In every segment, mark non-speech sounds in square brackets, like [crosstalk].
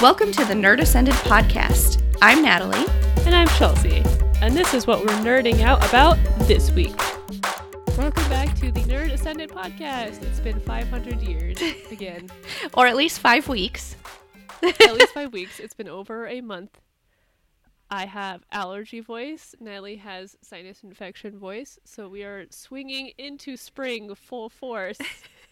Welcome to the Nerd Ascended podcast. I'm Natalie. And I'm Chelsea. And this is what we're nerding out about this week. Welcome back to the Nerd Ascended podcast. It's been 500 years [laughs] again. or at least five weeks. at least five [laughs] weeks. It's been over a month. I have allergy voice. Natalie has sinus infection voice. So we are swinging into spring full force.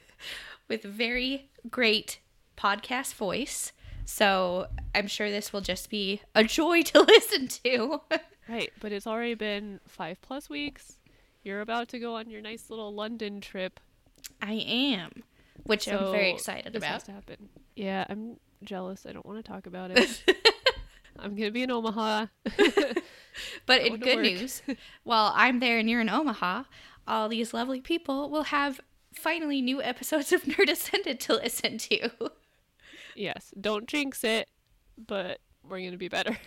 [laughs] With very great podcast voice. So I'm sure this will just be a joy [laughs] to listen to. right, but it's already been five plus weeks. You're about to go on your nice little London trip. I am, which so I'm very excited this about. Has to happen. Yeah, I'm jealous. I don't want to talk about it. [laughs] I'm gonna be in Omaha. [laughs] but in good news, while I'm there and you're in Omaha, all these lovely people will have finally new episodes of Nerd Ascended to listen to. Yes, don't jinx it, but we're going to be better. [laughs] [laughs]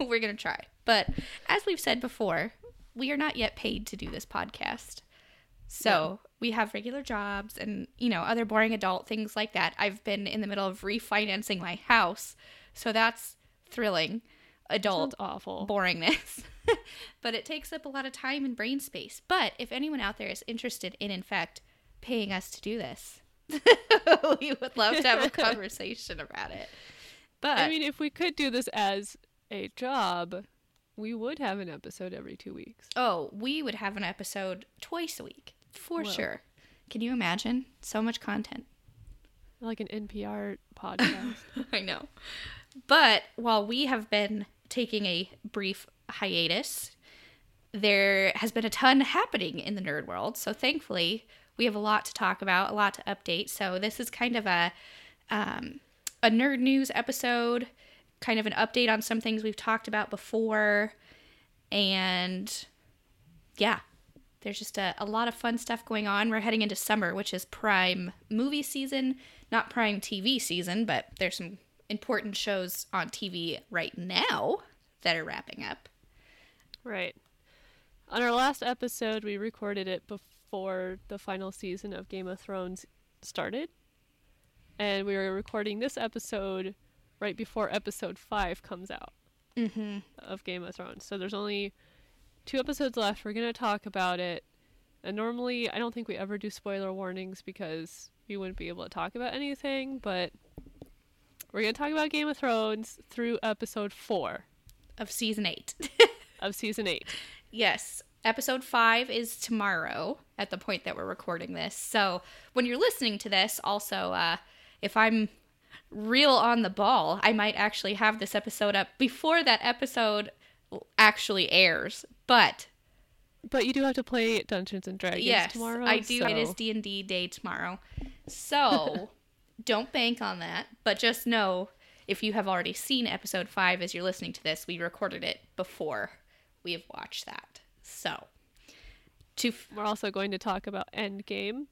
we're going to try. But as we've said before, we are not yet paid to do this podcast. So no. we have regular jobs and, you know, other boring adult things like that. I've been in the middle of refinancing my house. So that's thrilling adult awful boringness. [laughs] but it takes up a lot of time and brain space. But if anyone out there is interested in, in fact, paying us to do this, [laughs] we would love to have a [laughs] conversation about it. But I mean, if we could do this as a job, we would have an episode every two weeks. Oh, we would have an episode twice a week for Whoa. sure. Can you imagine so much content? Like an NPR [laughs] podcast. I know. But while we have been taking a brief hiatus, there has been a ton happening in the nerd world. So thankfully, we have a lot to talk about, a lot to update. So this is kind of a um, a nerd news episode, kind of an update on some things we've talked about before, and yeah, there's just a, a lot of fun stuff going on. We're heading into summer, which is prime movie season, not prime TV season, but there's some important shows on TV right now that are wrapping up. Right. On our last episode, we recorded it before before the final season of Game of Thrones started. And we were recording this episode right before episode 5 comes out mm-hmm. of Game of Thrones. So there's only two episodes left. We're going to talk about it. And normally, I don't think we ever do spoiler warnings because we wouldn't be able to talk about anything, but we're going to talk about Game of Thrones through episode 4 of season 8. [laughs] of season 8. Yes episode five is tomorrow at the point that we're recording this. So when you're listening to this, also, uh, if I'm real on the ball, I might actually have this episode up before that episode actually airs. But but you do have to play Dungeons and Dragons tomorrow. yes, tomorrow. I do. So. It is D and D day tomorrow, so [laughs] don't bank on that. But just know if you have already seen episode five as you're listening to this, we recorded it before we have watched that. So, to f- we're also going to talk about Endgame.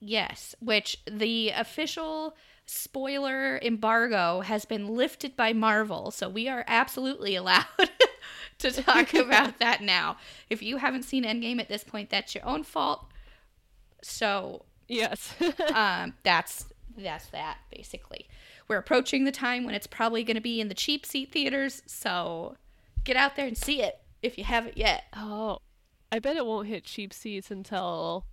Yes, which the official spoiler embargo has been lifted by Marvel, so we are absolutely [laughs] allowed [laughs] to talk [laughs] about that now. If you haven't seen Endgame at this point, that's your own fault. So, yes. um that's that's that basically. We're approaching the time when it's probably going to be in the cheap seat theaters, so get out there and see it if you haven't yet. Oh, I bet it won't hit cheap seats until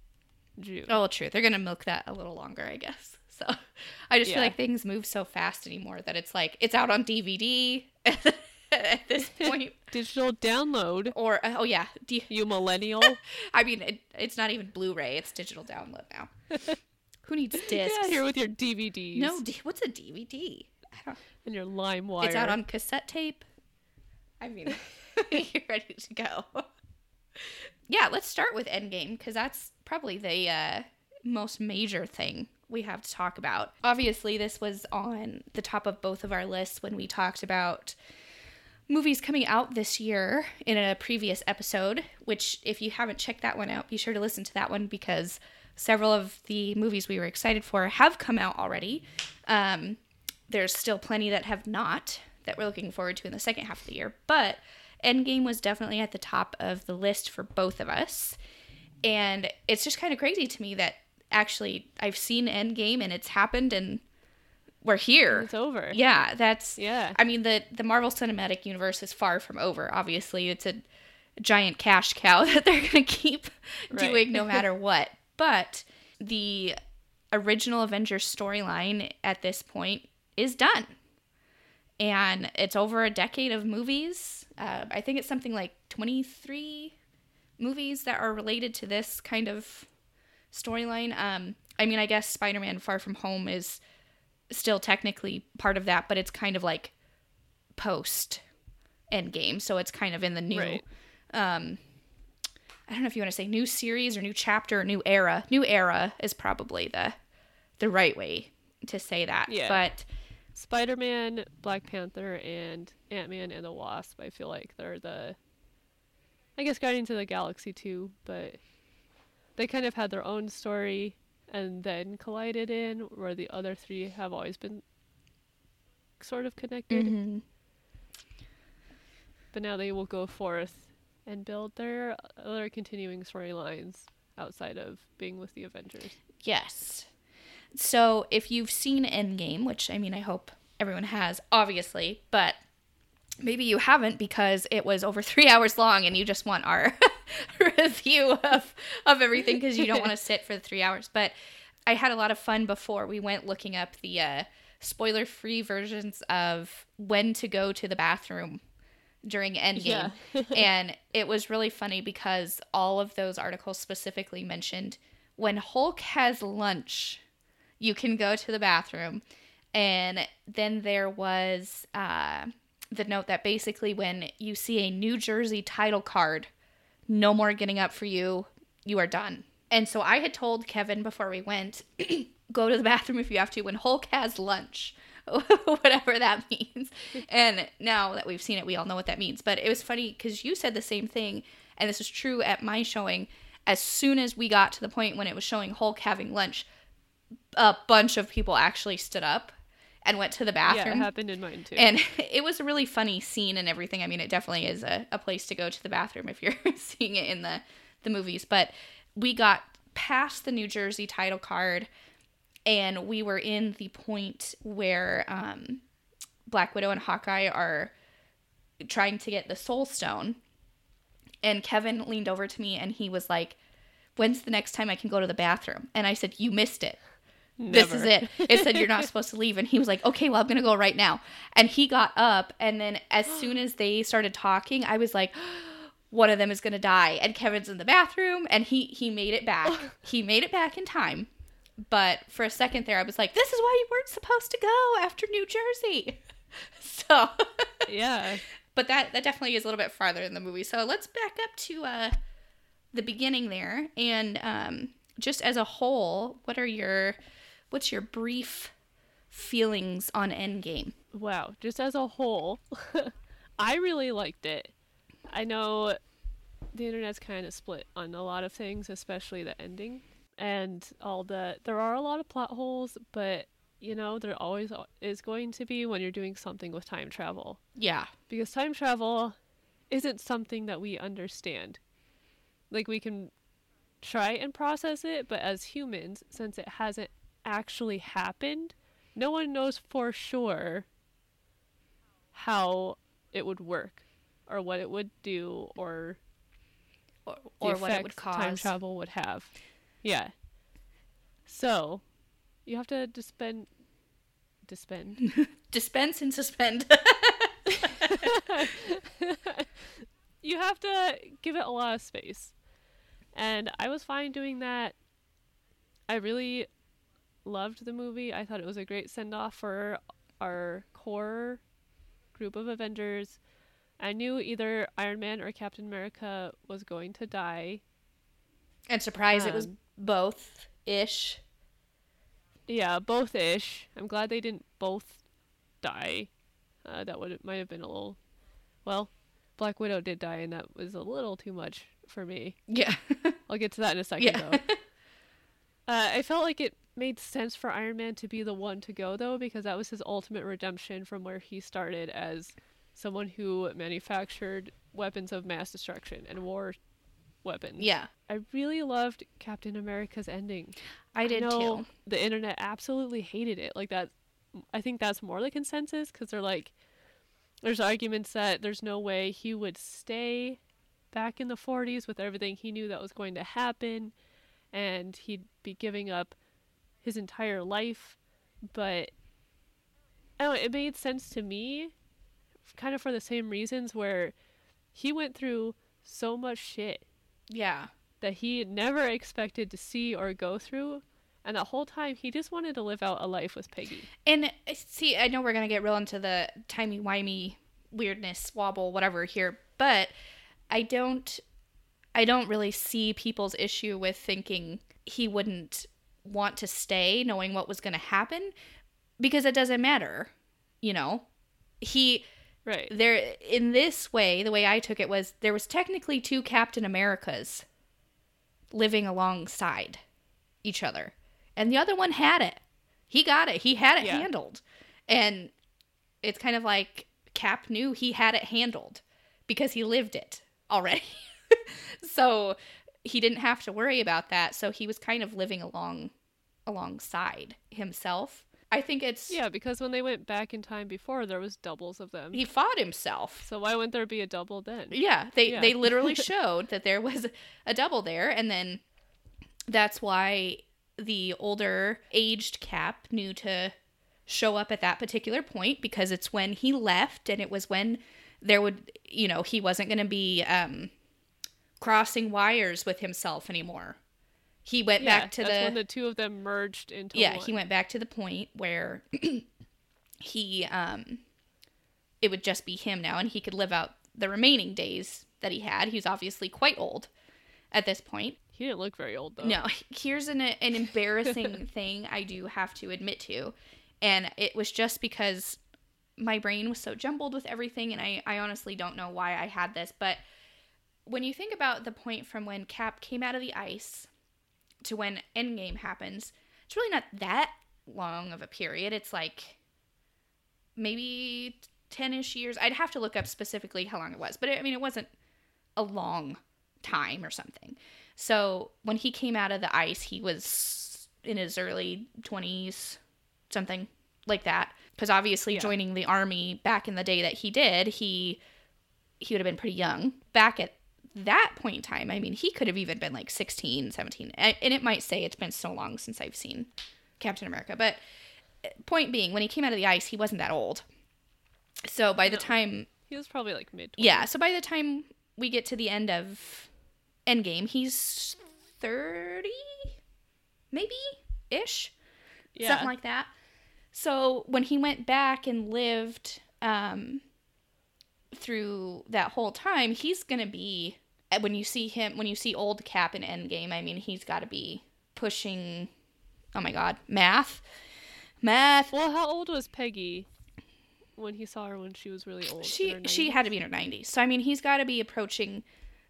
June. Oh, true. They're gonna milk that a little longer, I guess. So [laughs] I just yeah. feel like things move so fast anymore that it's like it's out on DVD [laughs] at this [laughs] point. Digital download. Or uh, oh yeah, D- you millennial. I mean, it, it's not even Blu-ray; it's digital download now. Who needs discs? Yeah, here with your DVDs. No, D- what's a DVD? I don't. And your LimeWire. It's out on cassette tape. I mean. you're ready to go. Yeah, let's start with Endgame because that's probably the uh, most major thing we have to talk about. Obviously, this was on the top of both of our lists when we talked about movies coming out this year in a previous episode, which, if you haven't checked that one out, be sure to listen to that one because several of the movies we were excited for have come out already. Um, there's still plenty that have not that we're looking forward to in the second half of the year, but Endgame was definitely at the top of the list for both of us. And it's just kind of crazy to me that actually I've seen Endgame and it's happened and we're here. It's over. Yeah, that's Yeah. I mean the the Marvel Cinematic Universe is far from over. Obviously, it's a giant cash cow [laughs] that they're going to keep Right. doing no [laughs] matter what. But the original Avengers storyline at this point is done. And it's over a decade of movies. Uh, I think it's something like 23 movies that are related to this kind of storyline. Um, I mean, I guess Spider Man Far From Home is still technically part of that, but it's kind of like post Endgame, so it's kind of in the new. Right. Um, I don't know if you want to say new series or new chapter or new era. New era is probably the the right way to say that. Yeah. But Spider Man, Black Panther, and Ant Man and the Wasp. I feel like they're the. I guess Guardians of the Galaxy too, but they kind of had their own story and then collided in, where the other three have always been sort of connected. Mhm. But now they will go forth and build their other continuing storylines outside of being with the Avengers. Yes. So if you've seen Endgame, which I mean, I hope everyone has, obviously, but maybe you haven't because it was over [laughs] three hours long and you just want our [laughs] review of, of everything because you don't want to [laughs] sit for the three hours. But I had a lot of fun before we went looking up the uh, spoiler free versions of when to go to the bathroom during Endgame. and it was really funny because all of those articles specifically mentioned when Hulk has lunch, you can go to the bathroom. And then there was uh, the note that basically when you see a New Jersey title card, no more getting up for you, you are done. And so I had told Kevin before we went, [clears throat] go to the bathroom if you have to when Hulk has lunch. [laughs] Whatever that means. And now that we've seen it, we all know what that means. But it was funny because you said the same thing, and this is true at my showing. As soon as we got to the point when it was showing Hulk having lunch, a bunch of people actually stood up and went to the bathroom. Yeah, it happened in mine too. and [laughs] it was a really funny scene and everything. I mean, it definitely is a, a place to go to the bathroom if you're [laughs] seeing it in the, the movies. But we got past the New Jersey title card and we were in the point where um, Black Widow and Hawkeye are trying to get the Soul Stone. And Kevin leaned over to me and he was like, When's the next time I can go to the bathroom? And I said, You missed it this is it. It said you're not [laughs] supposed to leave. And he was like, okay, well, I'm going to go right now. And he got up. And then as [gasps] soon as they started talking, I was like, [gasps] one of them is going to die. And Kevin's in the bathroom and he, he made it back. [laughs] he made it back in time. But for a second there, I was like, this is why you weren't supposed to go after New Jersey. [laughs] So, Yeah. but that, that definitely is a little bit farther in the movie. So let's back up to uh, the beginning there. And um, just as a whole, what are your what's your brief feelings on Endgame? Wow. Just as a whole, [laughs] I really liked it. I know the internet's kind of split on a lot of things, especially the ending and all the. There are a lot of plot holes, but you know there always is going to be when you're doing something with time travel Yeah. because time travel isn't something that we understand. Like we can try and process it, but as humans, since it hasn't actually happened, no one knows for sure how it would work or what it would do or Or, or what it would effects time cause. travel would have. Yeah. So, you have to dispen dispen [laughs] Dispense and suspend. [laughs] [laughs] you have to give it a lot of space. And I was fine doing that. I really loved the movie. I thought it was a great send off for our core group of Avengers. I knew either Iron Man or Captain America was going to die. and surprise, it was Um, both ish. Yeah, both ish. I'm glad they didn't both die. Uh, that would might have been a little. Well, Black Widow did die, and that was a little too much for me. Yeah. [laughs] I'll get to that in a second, yeah. though. [laughs] Uh, I felt like it made sense for Iron Man to be the one to go, though, because that was his ultimate redemption from where he started as someone who manufactured weapons of mass destruction and war weapons. yeah. I really loved Captain America's ending. I did know too. The internet absolutely hated it. Like that I think that's more the consensus because they're like, there's arguments that there's no way he would stay back in the 40s with everything he knew that was going to happen, and he'd be giving up his entire life. But I don't know, it made sense to me, kind of for the same reasons where he went through so much shit Yeah. that he never expected to see or go through. And the whole time, he just wanted to live out a life with Peggy. And uh, see, I know we're gonna get real into the timey wimey weirdness, wobble, whatever here, but I don't, I don't really see people's issue with thinking he wouldn't want to stay, knowing what was gonna happen, because it doesn't matter, you know. He Right. there in this way, the way I took it was there was technically two Captain Americas living alongside each other. And the other one had it. He got it. He had it Yeah. handled. And it's kind of like Cap knew he had it handled because he lived it already. [laughs] so he didn't have to worry about that. So he was kind of living along alongside himself. I think it's Yeah, because when they went back in time before, there was doubles of them. he fought himself. So why wouldn't there be a double then? Yeah, they Yeah. they literally [laughs] showed that there was a double there, and then that's why the older aged Cap knew to show up at that particular point because it's when he left, and it was when there would you know he wasn't going to be um, crossing wires with himself anymore. He went Yeah, back to that's the when the two of them merged into yeah one. he went back to the point where [clears throat] he um it would just be him now and he could live out the remaining days that he had he was obviously quite old at this point He didn't look very old though. no [laughs] here's an, an embarrassing [laughs] thing i do have to admit to and it was just because my brain was so jumbled with everything and i, I honestly don't know why i had this but when you think about the point from when cap came out of the ice to when endgame happens it's really not that long of a period it's like maybe 10ish years i'd have to look up specifically how long it was but i mean it wasn't a long time or something so when he came out of the ice, he was in his early 20s, something like that. Because obviously, Yeah. joining the army back in the day that he did, he he would have been pretty young. Back at that point in time, I mean, he could have even been like 16, 17. And it might say it's been so long since I've seen Captain America. But uh, point being, when he came out of the ice, he wasn't that old. So by the No. time He was probably like mid. yeah, so by the time we get to the end of Endgame, he's 30 maybe ish, Yeah. something like that. So when he went back and lived um through that whole time, he's going to be when you see him when you see old Cap in Endgame, I mean, he's got to be pushing oh my god, math. Math. well, how old was Peggy when he saw her when she was really old? She she had to be in her 90s so i mean he's got to be approaching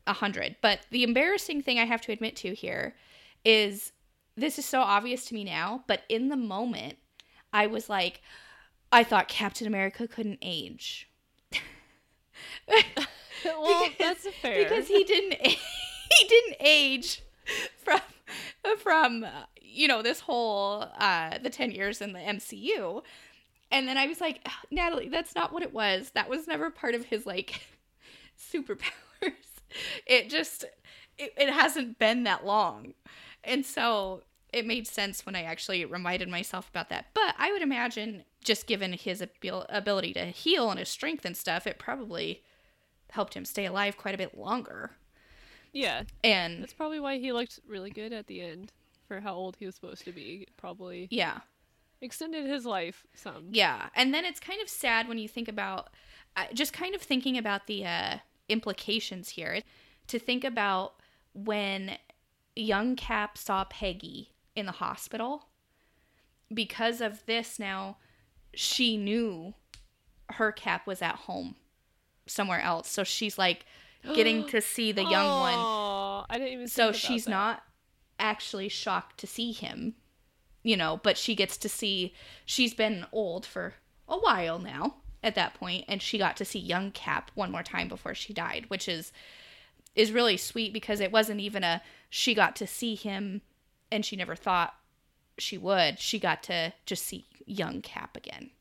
100 but the embarrassing thing i have to admit to here is this is so obvious to me now but in the moment i was like i thought captain america couldn't age [laughs] [laughs] well, that's fair. because he didn't [laughs] he didn't age from from you know this whole uh the 10 years in the MCU and then I was like Natalie that's not what it was. That was never part of his like [laughs] superpowers. It just it, it hasn't been that long. And so it made sense when I actually reminded myself about that. But I would imagine just given his abil- ability to heal and his strength and stuff it probably helped him stay alive quite a bit longer. Yeah, and that's probably why he looked really good at the end for how old he was supposed to be. Probably. Yeah. Extended his life some. yeah. And then it's kind of sad when you think about uh, just kind of thinking about the uh, implications here. To think about when young cap saw peggy in the hospital because of this now she knew her cap was at home somewhere else so she's like [gasps] getting to see the young one Aw, I didn't even. so she's that. not actually shocked to see him you know but she gets to see she's been old for a while now at that point and she got to see young cap one more time before she died which is is really sweet because it wasn't even a she got to see him and she never thought she would, she got to just see young Cap again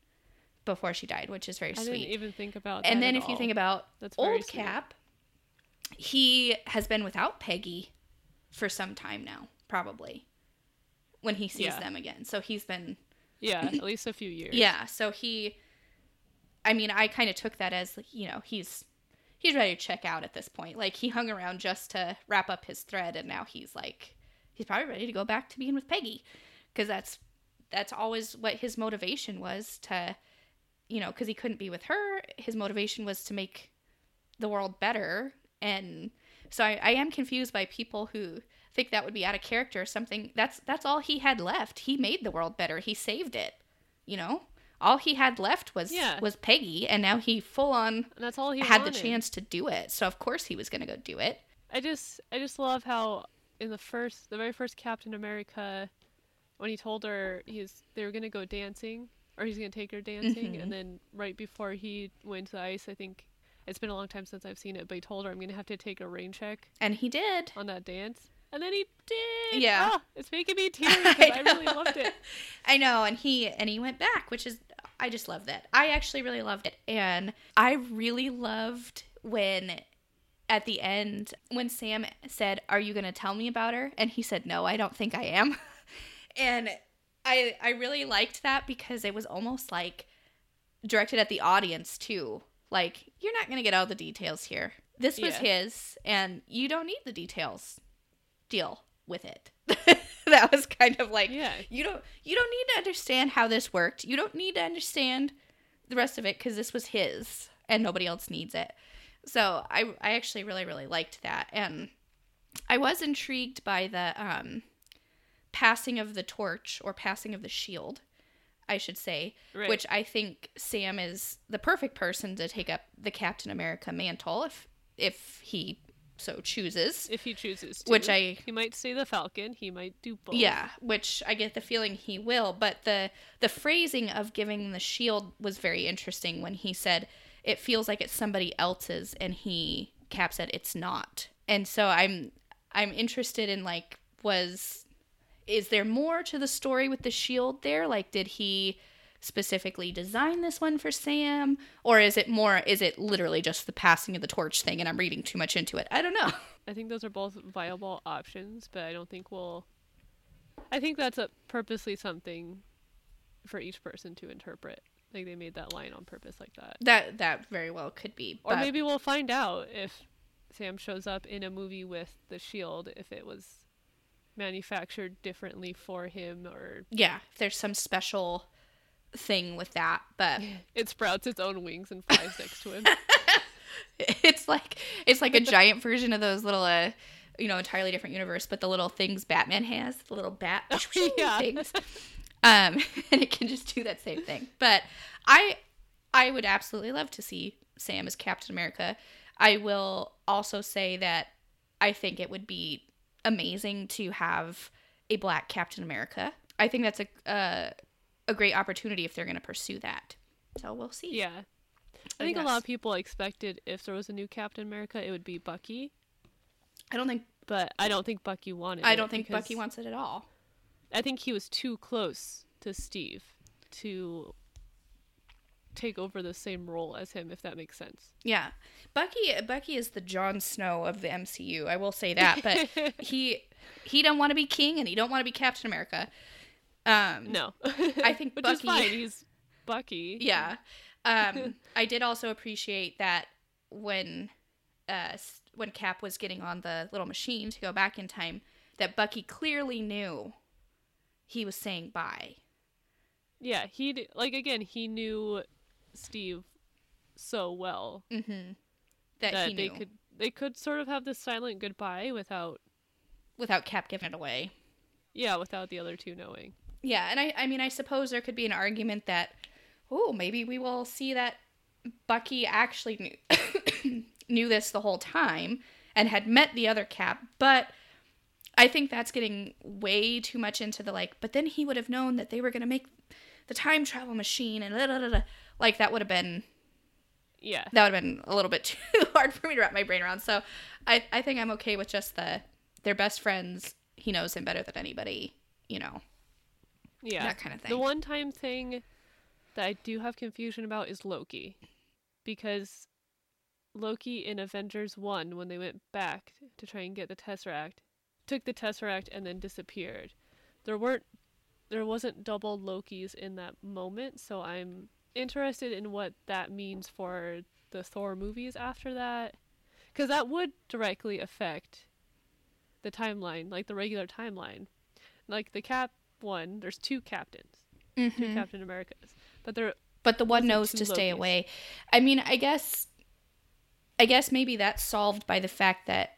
before she died, which is very I sweet. didn't even think about. and that then at if you think about That's old. Cap, he has been without Peggy for some time now, probably. When he sees Yeah. them again. So he's been yeah, at [clears throat] least a few years. yeah, so he I mean, I kind of took that as, you know, he's he's ready to check out at this point. Like he hung around just to wrap up his thread and now he's like he's probably ready to go back to being with Peggy because that's that's always what his motivation was to you know, cuz he couldn't be with her, his motivation was to make the world better and so I, I am confused by people who think that would be out of character or something. That's that's all he had left. He made the world better. He saved it. You know? All he had left was Yeah. was Peggy and now he full on that's all he had wanted. the chance to do it. So of course he was going to go do it. I just I just love how in the first the very first Captain America when he told her he's they were gonna go dancing or he's gonna take her dancing Mhm. and then right before he went to the ice I think it's been a long time since I've seen it but he told her I'm gonna have to take a rain check And he did. on that dance and then he did Yeah. Ah, it's making me [laughs] teary because I, really loved it [laughs] I know, and he and he went back, which is I just love that. I actually really loved it, and I really loved when at the end when Sam said, "Are you going to tell me about her?" and he said, "No, I don't think I am," [laughs] and I I really liked that because it was almost like directed at the audience too. Like you're not going to get all the details here. This was Yeah. his, and you don't need the details. Deal with it. [laughs] that was kind of like yeah you don't you don't need to understand how this worked. You don't need to understand the rest of it because this was his and nobody else needs it. So I I actually really really liked that and I was intrigued by the um passing of the torch or passing of the shield, I should say, right which I think Sam is the perfect person to take up the Captain America mantle if if he so chooses. if he chooses to Which I he might say the Falcon he might do both yeah, which I get the feeling he will, but the the phrasing of giving the shield was very interesting when he said it feels like it's somebody else's and he Cap said it's not. And so I'm I'm interested in like was is there more to the story with the shield there? Like did he specifically design this one for Sam or is it more is it literally just the passing of the torch thing and I'm reading too much into it? I don't know. [laughs] I think those are both viable options, but I don't think we'll. I think that's a purposely something for each person to interpret. Like they made that line on purpose like that. That that very well could be. Or maybe we'll find out if Sam shows up in a movie with the shield if it was manufactured differently for him or yeah, if there's some special thing with that, but [laughs] it sprouts its own wings and flies next to him. [laughs] it's like it's like a [laughs] giant version of those little uh you know entirely different universe but the little things batman has the little bat Yeah. things um and it can just do that same thing but i i would absolutely love to see sam as captain america i will also say that i think it would be amazing to have a black captain america. I think that's a uh, a great opportunity if they're going to pursue that. So we'll see. Yeah. I I think a lot of people expected if there was a new Captain America, it would be Bucky, i don't think but I don't think Bucky wanted i don't think bucky wants it at all. I think he was too close to Steve to take over the same role as him, if that makes sense. Yeah, Bucky. Bucky is the Jon Snow of the MCU. I will say that, but [laughs] he he don't want to be king and he don't want to be Captain America. Um, No, I think [laughs] which is Bucky- fine. He's Bucky. Yeah. Um, [laughs] I did also appreciate that when uh, when Cap was getting on the little machine to go back in time, that Bucky clearly knew he was saying bye. yeah. He like again. He knew Steve so well Mm-hmm. That, that he they knew could they could sort of have this silent goodbye without without Cap giving it away. yeah without the other two knowing. Yeah, and I, I mean, I suppose there could be an argument that, oh, maybe we will see that Bucky actually knew, [coughs] knew this the whole time and had met the other Cap, but I think that's getting way too much into the like, but then he would have known that they were going to make the time travel machine and da, da, da, da. Like that would have been Yeah. that would have been a little bit too [laughs] hard for me to wrap my brain around. So I, I think I'm okay with just the they're best friends. He knows him better than anybody, you know. Yeah. that kind of thing. The one time thing that I do have confusion about is Loki. Because Loki in Avengers 1, when they went back to try and get the Tesseract, took the Tesseract and then disappeared. There weren't there wasn't double Lokis in that moment, so I'm interested in what that means for the Thor movies after that. Because that would directly affect the timeline, like the regular timeline. Like the Cap one, there's two captains, two Mhm. Captain Americas, but they're but the one knows two to stay away. I mean, I guess, I guess maybe that's solved by the fact that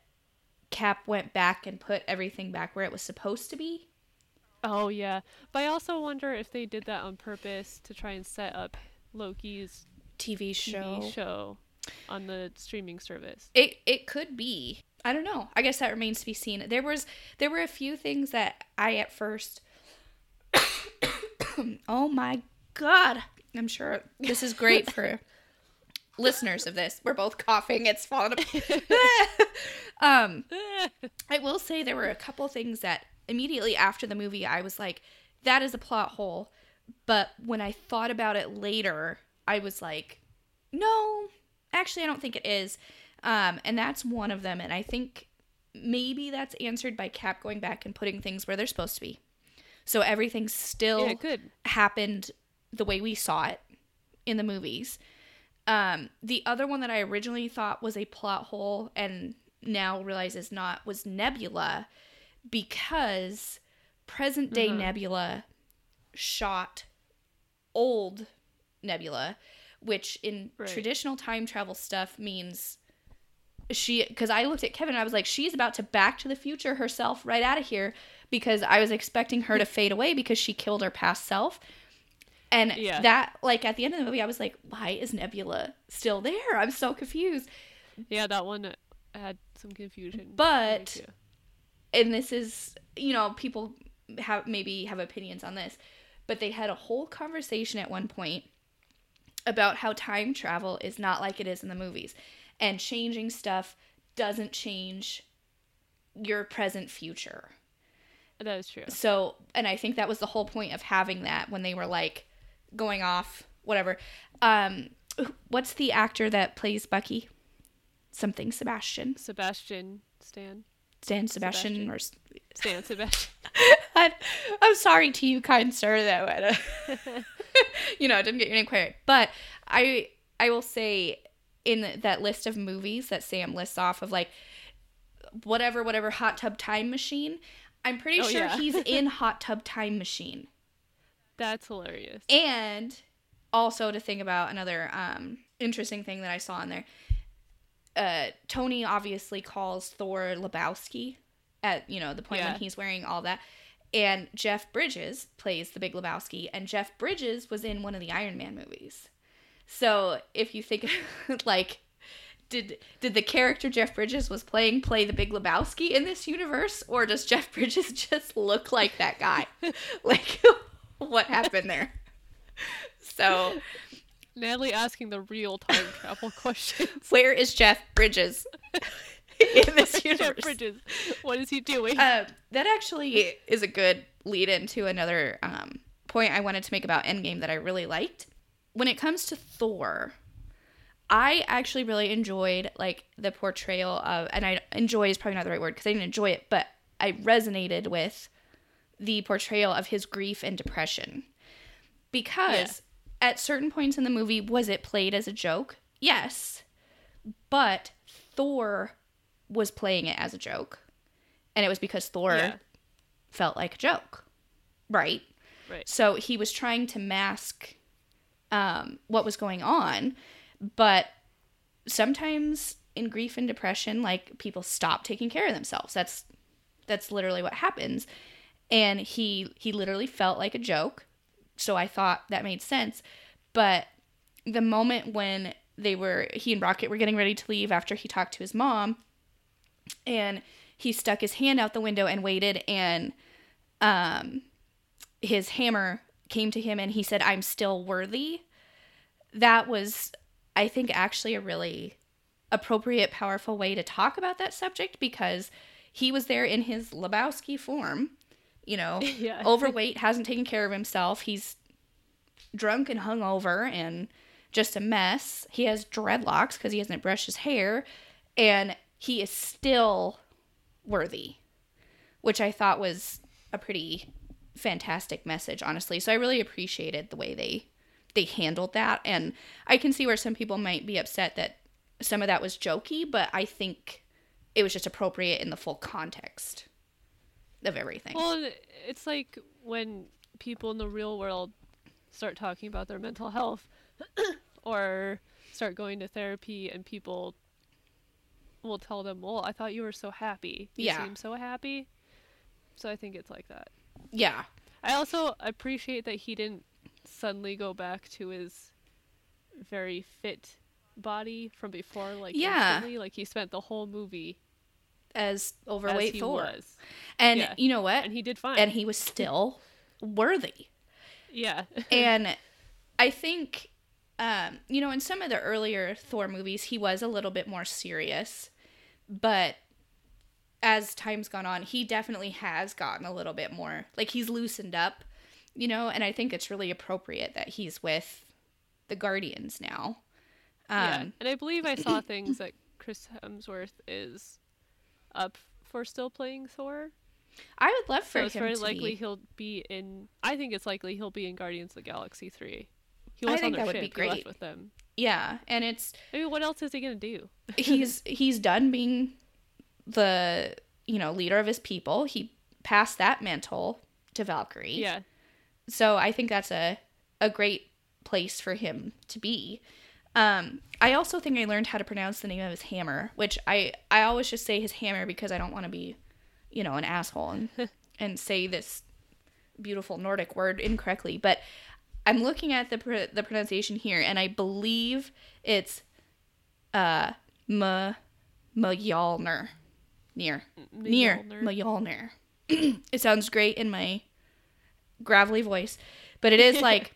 Cap went back and put everything back where it was supposed to be. oh yeah. But I also wonder if they did that on purpose to try and set up Loki's TV show. TV show on the streaming service. It it could be. I don't know. I guess that remains to be seen. There was there were a few things that I at first. [coughs] oh my god! I'm sure this is great for [laughs] listeners of this. We're both coughing. It's falling apart. [laughs] um, [laughs] I will say there were a couple things that immediately after the movie I was like, that is a plot hole. But when I thought about it later, I was like, no, actually, I don't think it is. Um, and that's one of them. And I think maybe that's answered by Cap going back and putting things where they're supposed to be. So everything still yeah, happened the way we saw it in the movies. Um, the other one that I originally thought was a plot hole and now realize is not was Nebula because present day Mhm. Nebula shot old Nebula, which in Right. traditional time travel stuff means she because I looked at Kevin and I was like, she's about to back to the future herself right out of here because I was expecting her to [laughs] fade away because she killed her past self. And Yeah. that like at the end of the movie I was like, why is Nebula still there? I'm so confused. Yeah, that one had some confusion. But- and this is you know people have maybe have opinions on this but they had a whole conversation at one point about how time travel is not like it is in the movies and changing stuff doesn't change your present future that is true. so and i think that was the whole point of having that when they were like going off whatever um what's the actor that plays bucky something sebastian Sebastian Stan. stan sebastian, Sebastian. or Stan Sebastian. [laughs] I, I'm sorry to you, kind sir, would, [laughs] [laughs] you know, I didn't get your name quite right. But I, I will say, in that list of movies that Sam lists off of like whatever, whatever hot tub time machine, I'm pretty Oh, sure yeah. he's in hot tub time machine. That's hilarious. And also to think about another um, interesting thing that I saw in there. Uh, Tony obviously calls Thor Lebowski at you know the point Yeah. when he's wearing all that, and Jeff Bridges plays the Big Lebowski, and Jeff Bridges was in one of the Iron Man movies. So if you think [laughs] like, did did the character Jeff Bridges was playing play the Big Lebowski in this universe, or does Jeff [laughs] Bridges just look like that guy? [laughs] like, what happened there? So Natalie asking the real time travel questions. where is Jeff Bridges [laughs] in this [laughs] universe? Bridges. What is he doing? Um, that actually is a good lead into another um, point I wanted to make about Endgame that I really liked. When it comes to Thor, I actually really enjoyed like the portrayal of, and I enjoy is probably not the right word because I didn't enjoy it, but I resonated with the portrayal of his grief and depression because at certain points in the movie was it played as a joke? Yes, but Thor was playing it as a joke, and it was because Thor Yeah. felt like a joke, right? Right. So he was trying to mask um, what was going on, but sometimes in grief and depression, like people stop taking care of themselves. That's that's literally what happens. And he he literally felt like a joke. So I thought that made sense. But the moment when they were he and Rocket were getting ready to leave after he talked to his mom and he stuck his hand out the window and waited and um his hammer came to him and he said i'm still worthy that was i think actually a really appropriate powerful way to talk about that subject because he was there in his lebowski form you know, [laughs] Yeah. overweight, hasn't taken care of himself. He's drunk and hungover and just a mess. He has dreadlocks because he hasn't brushed his hair, and he is still worthy, which I thought was a pretty fantastic message, honestly. So I really appreciated the way they they handled that, and I can see where some people might be upset that some of that was jokey, but I think it was just appropriate in the full context of everything. Well, it's like when people in the real world start talking about their mental health [coughs] or start going to therapy and people will tell them, "Well, I thought you were so happy. You Yeah. seem so happy." So I think it's like that. yeah, I also appreciate that he didn't suddenly go back to his very fit body from before like Yeah. instantly. like he spent the whole movie as as overweight he Thor. was And Yeah. you know what? and he did fine and he was still worthy. yeah [laughs] and I think, um, you know, in some of the earlier Thor movies, he was a little bit more serious, but as time's gone on, he definitely has gotten a little bit more like he's loosened up, you know, and I think it's really appropriate that he's with the Guardians now. yeah Um, and i believe i saw [clears throat] things that chris hemsworth is up for still playing thor I would love for so it's very likely be. he'll be in i think it's likely he'll be in guardians of the galaxy 3 he I was think on that would be ship he left great. with them Yeah, and it's i mean what else is he gonna do [laughs] he's he's done being the you know leader of his people. He passed that mantle to Valkyrie. yeah So I think that's a a great place for him to be. Um, I also think I learned how to pronounce the name of his hammer, which I I always just say his hammer because I don't want to be, you know, an asshole and [laughs] and say this beautiful Nordic word incorrectly. But I'm looking at the pr- the pronunciation here, and I believe it's uh ma Mjolnir, near near Mjolnir. [clears throat] It sounds great in my gravelly voice, but it is like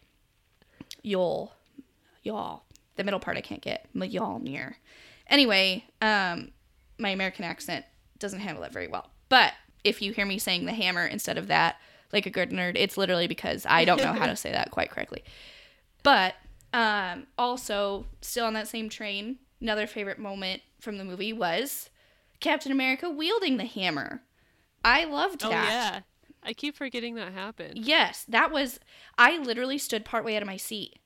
[laughs] Yol, y'all. The middle part I can't get Mjolnir. Anyway, um, my American accent doesn't handle it very well. But if you hear me saying the hammer instead of that, like a good nerd, it's literally because I don't know how to [laughs] say that quite correctly. But um, also, still on that same train, another favorite moment from the movie was Captain America wielding the hammer. I loved oh that. yeah i keep forgetting that happened Yes, that was. I literally stood partway out of my seat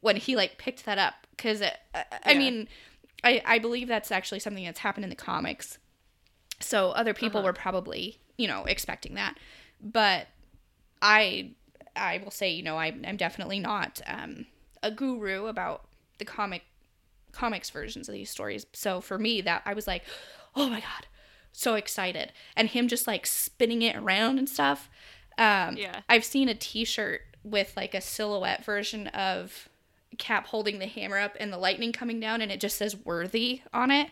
when he like picked that up because I, I mean, I I believe that's actually something that's happened in the comics. So other people Uh-huh. were probably you know expecting that, but I I will say you know I I'm definitely not um, a guru about the comic comics versions of these stories. So for me that I was like, oh my god, so excited, and him just like spinning it around and stuff. Um, Yeah. I've seen a T-shirt with like a silhouette version of Cap holding the hammer up and the lightning coming down, and it just says "worthy" on it.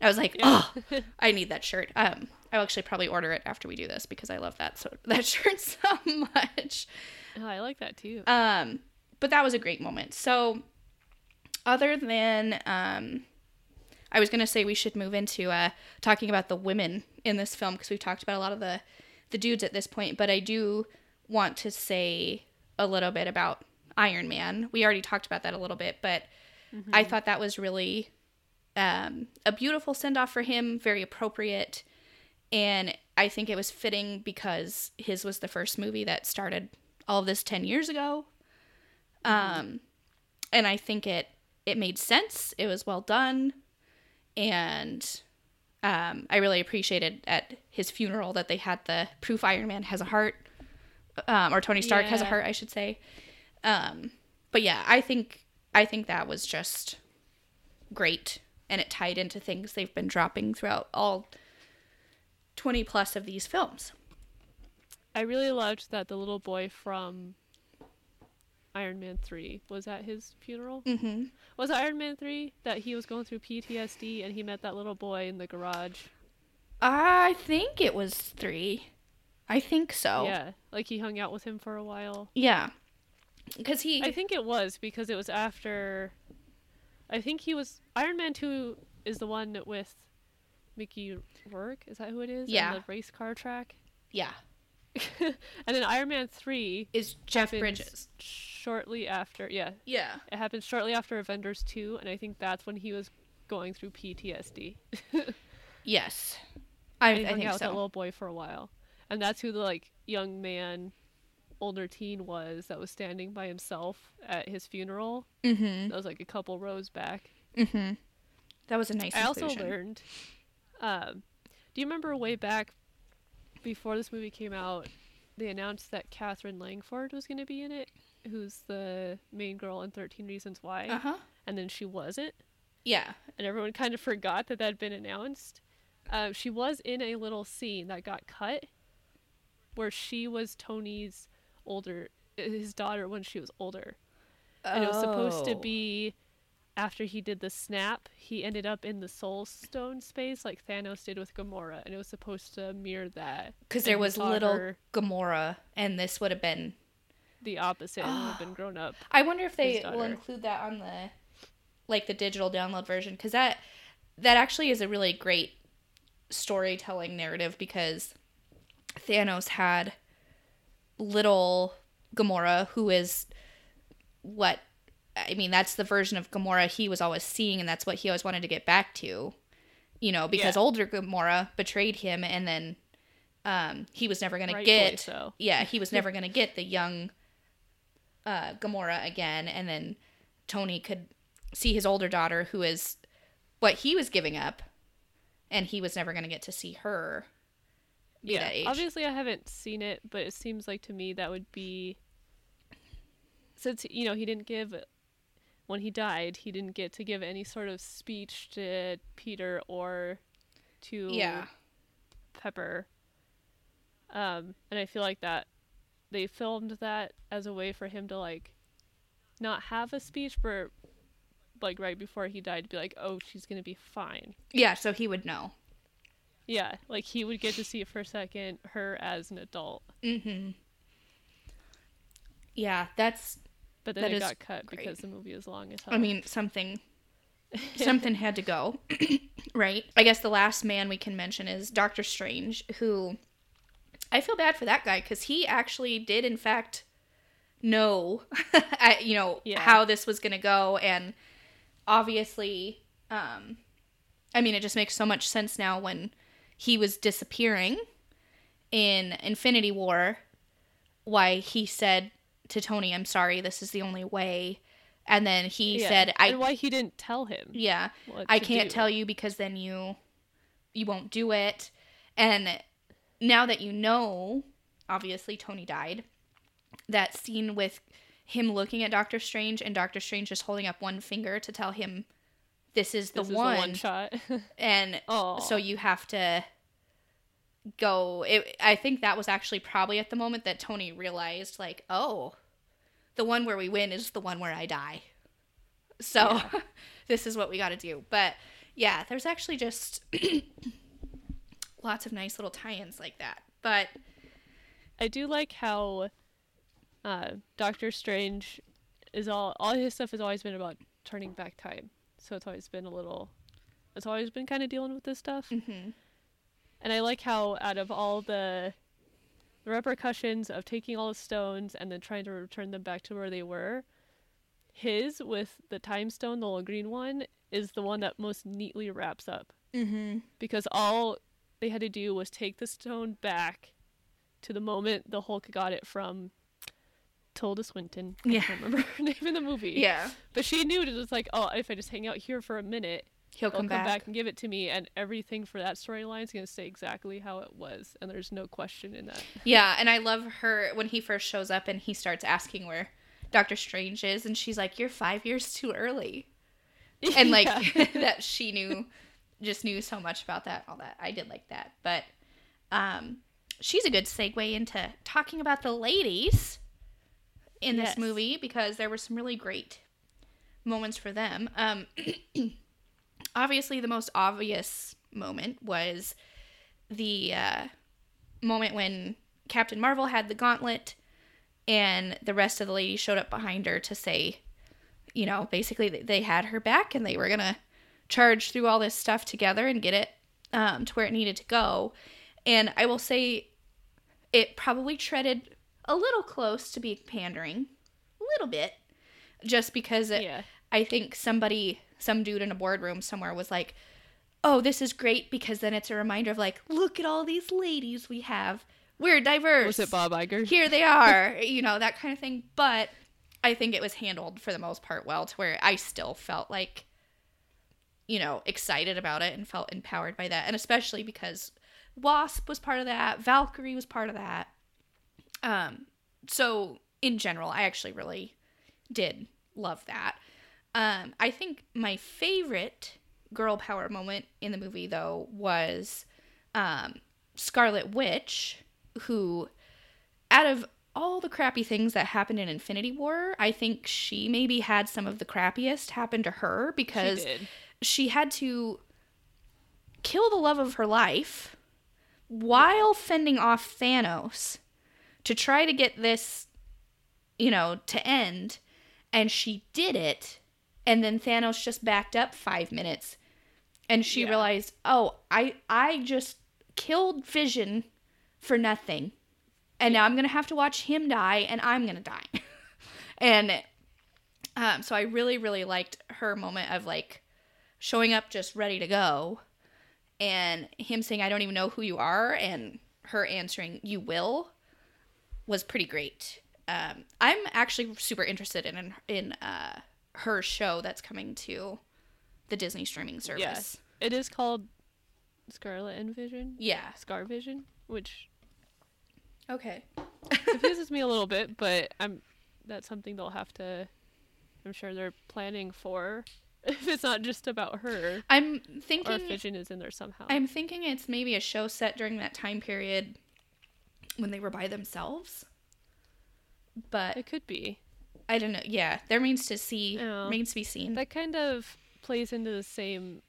I was like, Yeah. oh, [laughs] I need that shirt. Um, I'll actually probably order it after we do this because I love that so [laughs] that shirt so much. oh, i like that too Um, but that was a great moment. So, other than um, I was gonna say we should move into uh, talking about the women in this film because we've talked about a lot of the the dudes at this point, but I do want to say a little bit about Iron Man. We already talked about that a little bit, but I thought that was really um, a beautiful send off for him, very appropriate. And I think it was fitting because his was the first movie that started all of this 10 years ago. Um, and I think it, it made sense. It was well done. And um, I really appreciated at his funeral that they had the proof Iron Man has a heart, um, or Tony Stark has a heart, I should say. Um, but yeah, I think I think that was just great, and it tied into things they've been dropping throughout all twenty plus of these films. I really loved that the little boy from Iron Man 3 was at his funeral. Mm-hmm. Was it Iron Man 3 that he was going through PTSD and he met that little boy in the garage? I think it was three. I think so. Yeah, like he hung out with him for a while. Yeah. Because he. I think it was because it was after. I think he was Iron Man 2 is the one with Mickey Rourke. Is that who it is? Yeah. On the race car track. yeah. [laughs] and then Iron Man 3 Is Jeff Bridges. shortly after. Yeah, Yeah. it happened shortly after Avengers 2, and I think that's when he was going through PTSD. [laughs] Yes. I, And he I hung think out with that little boy for a while, and that's who the like young man, older teen was that was standing by himself at his funeral. Mm-hmm. That was like a couple rows back. Mm-hmm. That was a nice I also learned. Um, do you remember way back before this movie came out, they announced that Katherine Langford was going to be in it, who's the main girl in Thirteen Reasons Why, Uh-huh. and then she wasn't, Yeah. and everyone kind of forgot that that had been announced. Um, she was in a little scene that got cut, where she was Tony's older, his daughter when she was older, Oh. and it was supposed to Oh. be after he did the snap, he ended up in the soul stone space like Thanos did with Gamora, and it was supposed to mirror that. because there was little her Gamora, and this would have been. the opposite and would have been [gasps] grown up. I wonder if they will include that on the, like the digital download version, because that that actually is a really great storytelling narrative because Thanos had little Gamora, who is what I mean. That's the version of Gamora he was always seeing, and that's what he always wanted to get back to. You know, because Yeah. older Gamora betrayed him, and then um, he was never going to get so. yeah, he was [laughs] never going to get the young uh, Gamora again. And then Tony could see his older daughter, who is what he was giving up, and he was never going to get to see her. Yeah, obviously I haven't seen it, but it seems like to me that would be since you know he didn't give when he died, he didn't get to give any sort of speech to Peter or to Yeah. Pepper. Um, and I feel like that they filmed that as a way for him to like not have a speech, but like right before he died, to be like, "Oh, she's gonna be fine." Yeah, so he would know. Yeah, like he would get to see for a second her as an adult, Mm-hmm. Yeah, that's. But then That it got cut great. because the movie is long as hell. I mean, something. [laughs] Something had to go, [clears throat] right? I guess the last man we can mention is Doctor Strange, who I feel bad for that guy because he actually did, in fact, know, [laughs] you know, Yeah. how this was gonna go, and obviously, um, I mean, it just makes so much sense now when he was disappearing in Infinity War, why he said to Tony, "I'm sorry, this is the only way," and then he Yeah, said, "I and why he didn't tell him? yeah, I can't do. tell you because then you you won't do it. And now that you know, obviously Tony died. That scene with him looking at Doctor Strange and Doctor Strange just holding up one finger to tell him this is the This is one, the one shot. [laughs] and oh, so you have to go it, i think that was actually probably at the moment that tony realized like oh the one where we win is the one where i die so Yeah. [laughs] this is what we got to do but yeah there's actually just [clears throat] lots of nice little tie-ins like that but I do like how uh, Doctor Strange is all all his stuff has always been about turning back time. So it's always been a little. It's always been kind of dealing with this stuff. mhm. And I like how out of all the the repercussions of taking all the stones and then trying to return them back to where they were, his with the time stone, the little green one, is the one that most neatly wraps up. Mhm. Because all they had to do was take the stone back to the moment the Hulk got it from Tilda Swinton. Yeah. I can't remember [laughs] her name in the movie. yeah But she knew it was like, oh, if I just hang out here for a minute, he'll come, come, back. back. and give it to me, and everything for that storyline is going to stay exactly how it was, and there's no question in that. [laughs] yeah and i love her when he first shows up and he starts asking where doctor strange is and she's like you're five years too early [laughs] and like [laughs] that she knew just knew so much about that all that i did like that but um she's a good segue into talking about the ladies in this Yes. movie because there were some really great moments for them um [clears throat] obviously the most obvious moment was the uh moment when captain marvel had the gauntlet and the rest of the ladies showed up behind her to say you know, basically they had her back and they were going to charge through all this stuff together and get it um, to where it needed to go. And I will say, it probably treaded a little close to be pandering, a little bit, just because it, Yeah. I think somebody, some dude in a boardroom somewhere was like, "Oh, this is great because then it's a reminder of like, look at all these ladies we have. We're diverse. Was it Bob Iger? Here they [laughs] are, you know that kind of thing." But I think it was handled for the most part well, to where I still felt like, you know, excited about it and felt empowered by that, and especially because Wasp was part of that, Valkyrie was part of that. Um, so in general, I actually really did love that. Um, I think my favorite girl power moment in the movie, though, was um, Scarlet Witch, who, out of all the crappy things that happened in Infinity War, I think she maybe had some of the crappiest happen to her because She she had to kill the love of her life while fending off Thanos to try to get this, you know, to end. And she did it. And then Thanos just backed up five minutes. And she Yeah. realized, oh, I I just killed Vision for nothing. And now I'm gonna have to watch him die and I'm gonna die. [laughs] and um, so I really, really liked her moment of like showing up just ready to go and him saying, I don't even know who you are, and her answering, You will, was pretty great. Um, I'm actually super interested in in uh, her show that's coming to the Disney streaming service. Yes. It is called Scarlet and Vision. Yeah. Scar Vision, which Okay. confuses me a little bit, [laughs] but I'm that's something they'll have to I'm sure they're planning for [laughs] if it's not just about her I'm or thinking. if Vision is in there somehow. I'm thinking it's maybe a show set during that time period when they were by themselves. But it could be. I don't know. Yeah, there means to see. Yeah. Remains to be seen. That kind of plays into the same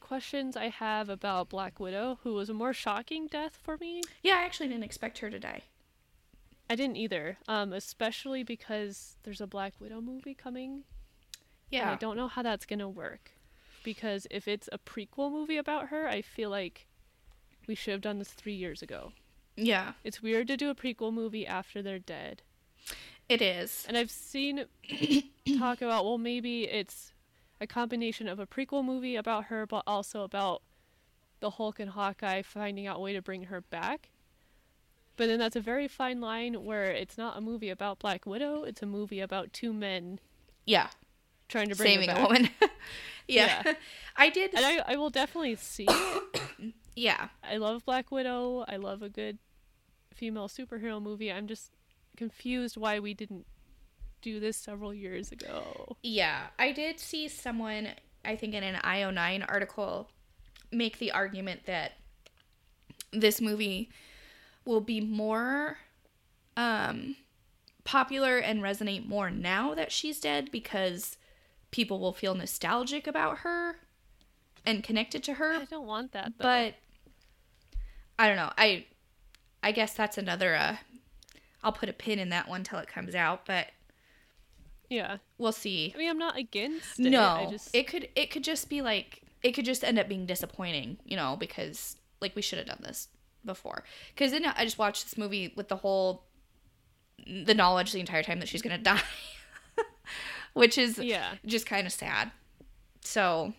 questions I have about Black Widow, who was a more shocking death for me. yeah, I actually didn't expect her to die. I didn't either, um, especially because there's a Black Widow movie coming. Yeah. I don't know how that's gonna work. Because if it's a prequel movie about her, I feel like we should have done this three years ago. Yeah, It's weird to do a prequel movie after they're dead. It is. And I've seen talk about, well, maybe it's a combination of a prequel movie about her, but also about the Hulk and Hawkeye finding out a way to bring her back. But then that's a very fine line where it's not a movie about Black Widow, it's a movie about two men Yeah, trying to bring saving her a woman. [laughs] yeah. Yeah. [laughs] I did. And I, I will definitely see it. [coughs] yeah, I love Black Widow. I love a good female superhero movie. I'm just confused why we didn't do this several years ago. yeah. I did see someone, I think in an IO9 article, make the argument that this movie will be more um, popular and resonate more now that she's dead because people will feel nostalgic about her and connected to her. I don't want that though. but I don't know. I I guess that's another uh I'll put a pin in that one till it comes out, but yeah, we'll see. I mean, I'm not against it. No. I just It could it could just be like it could just end up being disappointing, you know, because like we should have done this before. Cuz then I just watched this movie with the whole the knowledge the entire time that she's going [laughs] to die. Which is yeah. just kind of sad. So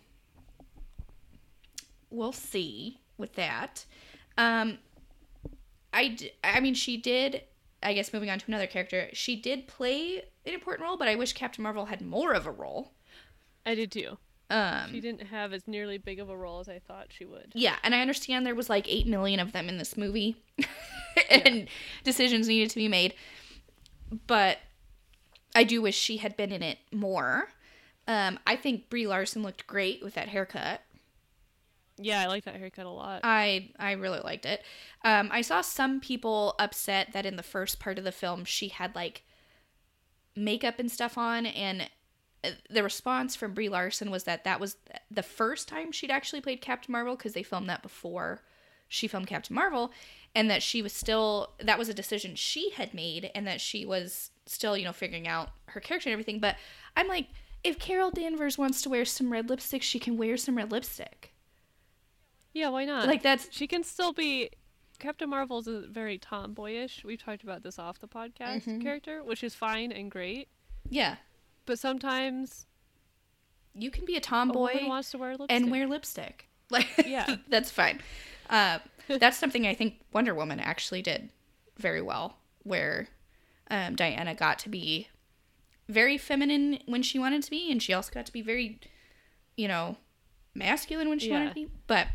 we'll see with that. Um, I, d- I mean, she did. I guess moving on to another character, she did play an important role, but I wish Captain Marvel had more of a role. I did too. Um, She didn't have as nearly big of a role as I thought she would. yeah, and I understand there was like eight million of them in this movie, [laughs] and decisions needed to be made. But I do wish she had been in it more. Um, I think Brie Larson looked great with that haircut. Yeah, I like that haircut a lot. I I really liked it. Um, I saw some people upset that in the first part of the film she had like makeup and stuff on, and uh, the response from Brie Larson was that that was the first time she'd actually played Captain Marvel because they filmed that before she filmed Captain Marvel, and that she was still that was a decision she had made, and that she was still you know figuring out her character and everything. But I'm like, if Carol Danvers wants to wear some red lipstick, she can wear some red lipstick. Yeah, why not? Like that's she can still be Captain Marvel is a very tomboyish. We've talked about this off the podcast Mhm. character, which is fine and great. Yeah. But sometimes You can be a a tomboy woman wants to wear lipstick. and wear lipstick. [laughs] Like, Yeah. [laughs] that's fine. Uh, that's something I think Wonder Woman actually did very well, where um, Diana got to be very feminine when she wanted to be, and she also got to be very, you know, masculine when she wanted to be. But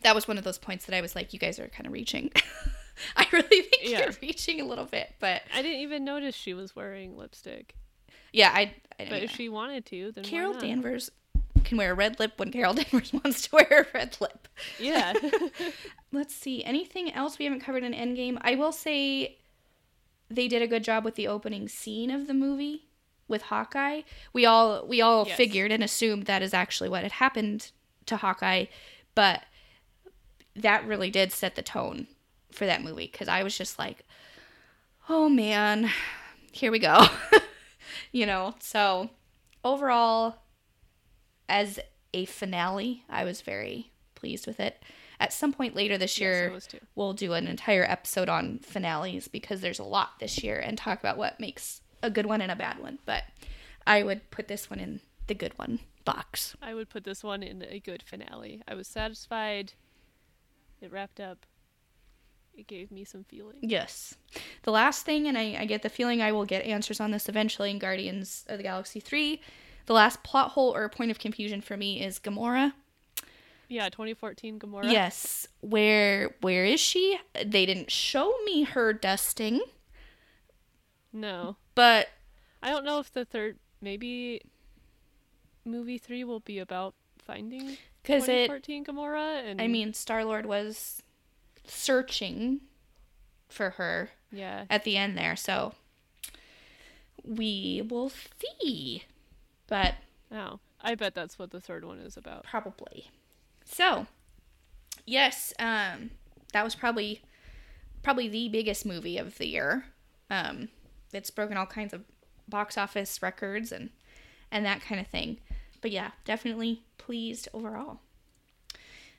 that was one of those points that I was like, you guys are kind of reaching. [laughs] I really think Yeah. you're reaching a little bit, but I didn't even notice she was wearing lipstick. yeah, I. I But if she wanted to, then Carol? Danvers can wear a red lip when Carol [laughs] Danvers wants to wear a red lip. Yeah. [laughs] Let's see. Anything else we haven't covered in Endgame? I will say they did a good job with the opening scene of the movie with Hawkeye. We all we all Yes. figured and assumed that is actually what had happened to Hawkeye, but that really did set the tone for that movie cuz I was just like, "Oh man, here we go." [laughs] you know. So, overall as a finale, I was very pleased with it. At some point later this year, too. we'll do an entire episode on finales because there's a lot this year and talk about what makes a good one and a bad one. But I would put this one in the good one box. I would put this one in a good finale. I was satisfied. It wrapped up. It gave me some feeling. Yes. The last thing, and I, I get the feeling I will get answers on this eventually in Guardians of the Galaxy 3. The last plot hole or point of confusion for me is Gamora. Yeah, 2014 Gamora. Yes. Where where is she? They didn't show me her dusting, No. but I don't know if the third, maybe movie three will be about finding because it 2014 Gamora. And I mean, Star Lord was searching for her yeah. at the end there, so we will see. But Oh, I bet that's what the third one is about. probably. So, yes, um, that was probably probably the biggest movie of the year. Um, it's broken all kinds of box office records and and that kind of thing. But yeah, definitely pleased overall.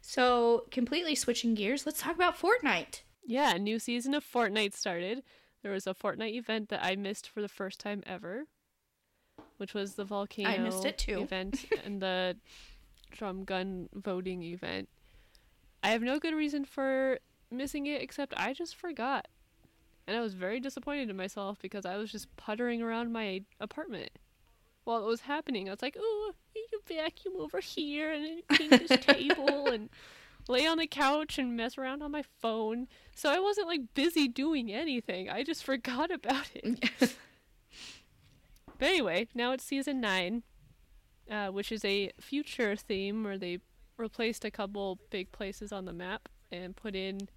So, completely switching gears, let's talk about Fortnite. Yeah, a new season of Fortnite started. There was a Fortnite event that I missed for the first time ever, which was the volcano missed it too. event [laughs] and the drum gun voting event. I have no good reason for missing it except I just forgot. And I was very disappointed in myself because I was just puttering around my apartment while it was happening. I was like, "Oh, you vacuum over here and clean this table [laughs] and lay on the couch and mess around on my phone." So I wasn't like busy doing anything. I just forgot about it. [laughs] But anyway, now it's season nine, uh, which is a future theme where they replaced a couple big places on the map and put in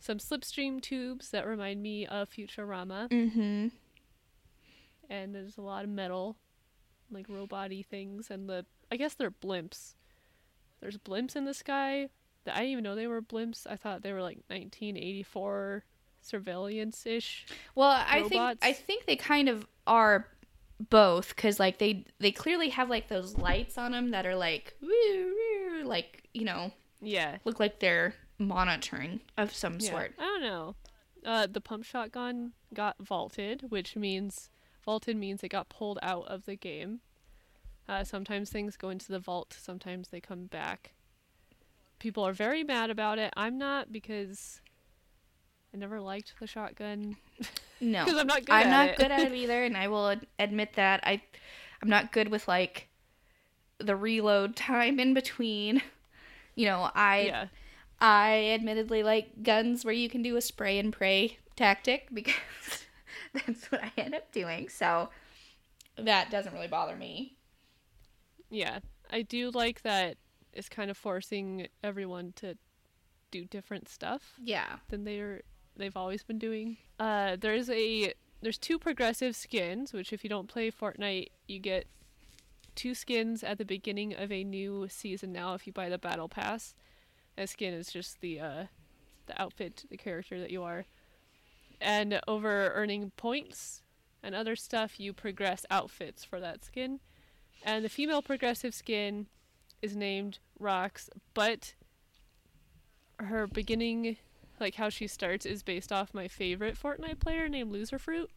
some slipstream tubes that remind me of Futurama. mm-hmm. And there's a lot of metal, like robot-y things, and the I guess they're blimps. There's blimps in the sky that I didn't even know they were blimps. I thought they were like 1984 surveillance ish. Well, I think. I think they kind of are both because like they they clearly have like those lights on them that are like woo, [laughs] woo, like you know Yeah, look like they're monitoring of some Yeah, sort. I don't know. Uh, the pump shotgun got vaulted, which means vaulted means it got pulled out of the game. Uh, sometimes things go into the vault, sometimes they come back. People are very mad about it. I'm not because I never liked the shotgun [laughs] No, because I'm not good at it. I'm not it. good at it [laughs] either, and I will ad- admit that I I'm not good with like the reload time in between. You know, I yeah, I admittedly like guns where you can do a spray and pray tactic [laughs] because [laughs] that's what I end up doing. So that doesn't really bother me. yeah. I do like that it's kind of forcing everyone to do different stuff. Yeah. than they're they've always been doing. Uh, there's a there's two progressive skins, which if you don't play Fortnite, you get two skins at the beginning of a new season. Now, if you buy the battle pass, a skin is just the uh, the outfit, the character that you are, and over earning points and other stuff, you progress outfits for that skin. And the female progressive skin is named Rox, but her beginning like how she starts is based off my favorite Fortnite player named Loserfruit.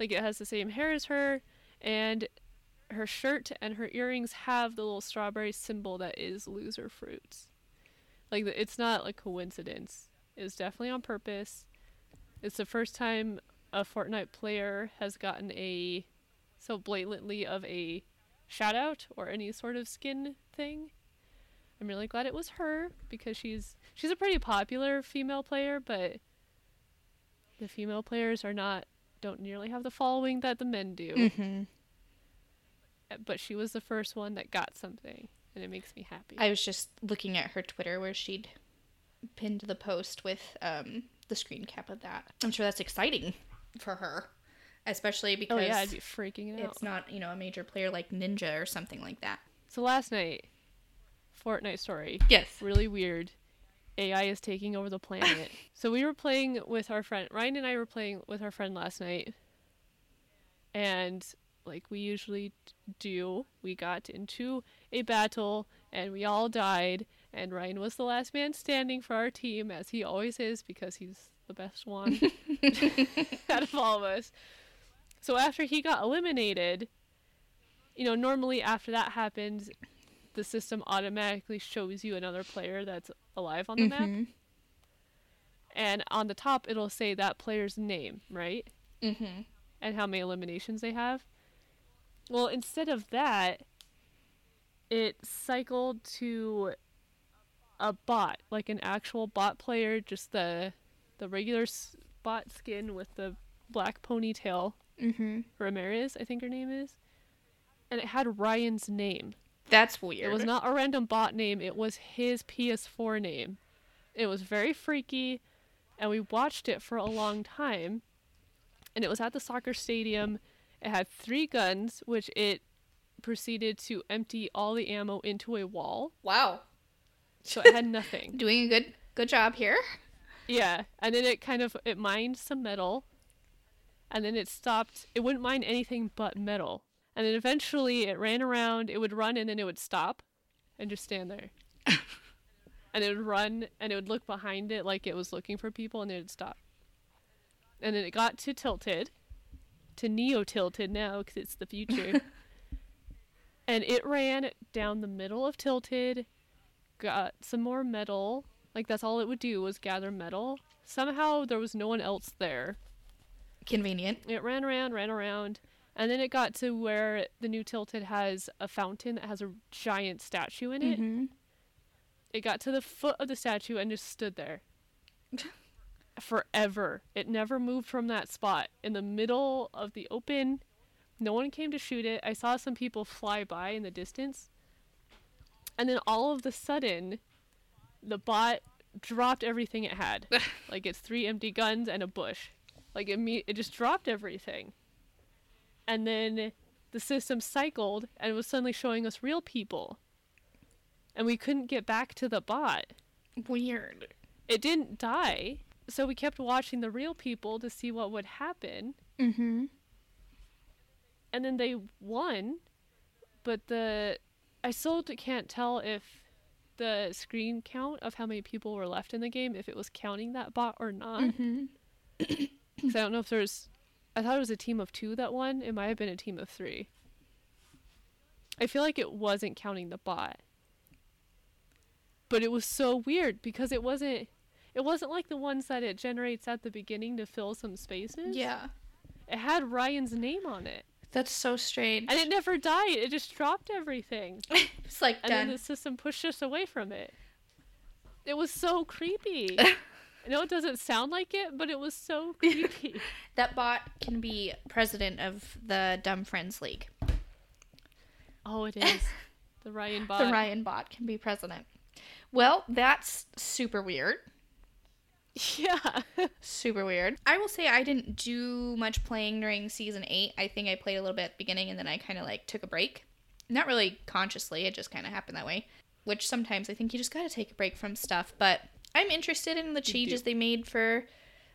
Like it has the same hair as her, and her shirt and her earrings have the little strawberry symbol that is Loserfruit's. Like it's not a coincidence. It's definitely on purpose. It's the first time a Fortnite player has gotten a so blatantly of a shout out or any sort of skin thing. I'm really glad it was her because she's she's a pretty popular female player, but the female players are not don't nearly have the following that the men do. Mm-hmm. But she was the first one that got something, and it makes me happy. I was just looking at her Twitter where she'd pinned the post with um, the screen cap of that. I'm sure that's exciting for her, especially because oh yeah, I'd be freaking out. it's not you know a major player like Ninja or something like that. So last night, Fortnite story. Yes. Really weird. AI is taking over the planet. [laughs] so we were playing with our friend Ryan and I were playing with our friend last night. And like we usually do, we got into a battle and we all died and Ryan was the last man standing for our team as he always is because he's the best one [laughs] out of all of us. So after he got eliminated, you know, normally after that happens, the system automatically shows you another player that's alive on the map. Mm-hmm. And on the top, it'll say that player's name, right? Mm-hmm. And how many eliminations they have. Well, instead of that, it cycled to a bot, like an actual bot player, just the the regular bot skin with the black ponytail. Mm-hmm. Ramirez, I think her name is. And it had Ryan's name. That's weird. It was not a random bot name, it was his PS4 name. It was very freaky, and we watched it for a long time. And it was at the soccer stadium. It had three guns, which it proceeded to empty all the ammo into a wall. Wow. So it had nothing. [laughs] Doing a good good job here. Yeah, and then it kind of it mined some metal, and then it stopped. It wouldn't mine anything but metal, and then eventually it ran around. It would run and then it would stop, and just stand there. [laughs] and it would run and it would look behind it like it was looking for people, and then it'd stop. And then it got to tilted, to neo tilted now because it's the future. [laughs] and it ran down the middle of tilted, got some more metal. Like that's all it would do was gather metal. Somehow there was no one else there. Convenient. It ran around, ran around, and then it got to where the new tilted has a fountain that has a giant statue in it. Mm-hmm. It got to the foot of the statue and just stood there. [laughs] Forever. It never moved from that spot. In the middle of the open, no one came to shoot it. I saw some people fly by in the distance. And then all of the sudden, the bot dropped everything it had. [laughs] like its three empty guns and a bush. Like it, me- it just dropped everything. And then the system cycled and was suddenly showing us real people. And we couldn't get back to the bot. Weird. It didn't die. So we kept watching the real people to see what would happen. Mm-hmm. And then they won. But the. I still can't tell if the screen count of how many people were left in the game, if it was counting that bot or not. Mm-hmm. [coughs] I don't know if there's. I thought it was a team of two that won. It might have been a team of three. I feel like it wasn't counting the bot. But it was so weird because it wasn't. It wasn't like the ones that it generates at the beginning to fill some spaces. Yeah. It had Ryan's name on it. That's so strange. And it never died. It just dropped everything. [laughs] it's like And then the system pushed us away from it. It was so creepy. [laughs] I know it doesn't sound like it, but it was so [laughs] creepy. That bot can be president of the Dumb Friends League. Oh, it is. The Ryan bot. The Ryan bot can be president. Well, that's super weird. [laughs] Yeah. Super weird. I will say I didn't do much playing during season eight. I think I played a little bit at the beginning and then I kind of like took a break. Not really consciously, it just kind of happened that way. Which sometimes I think you just gotta take a break from stuff. But I'm interested in the changes they made for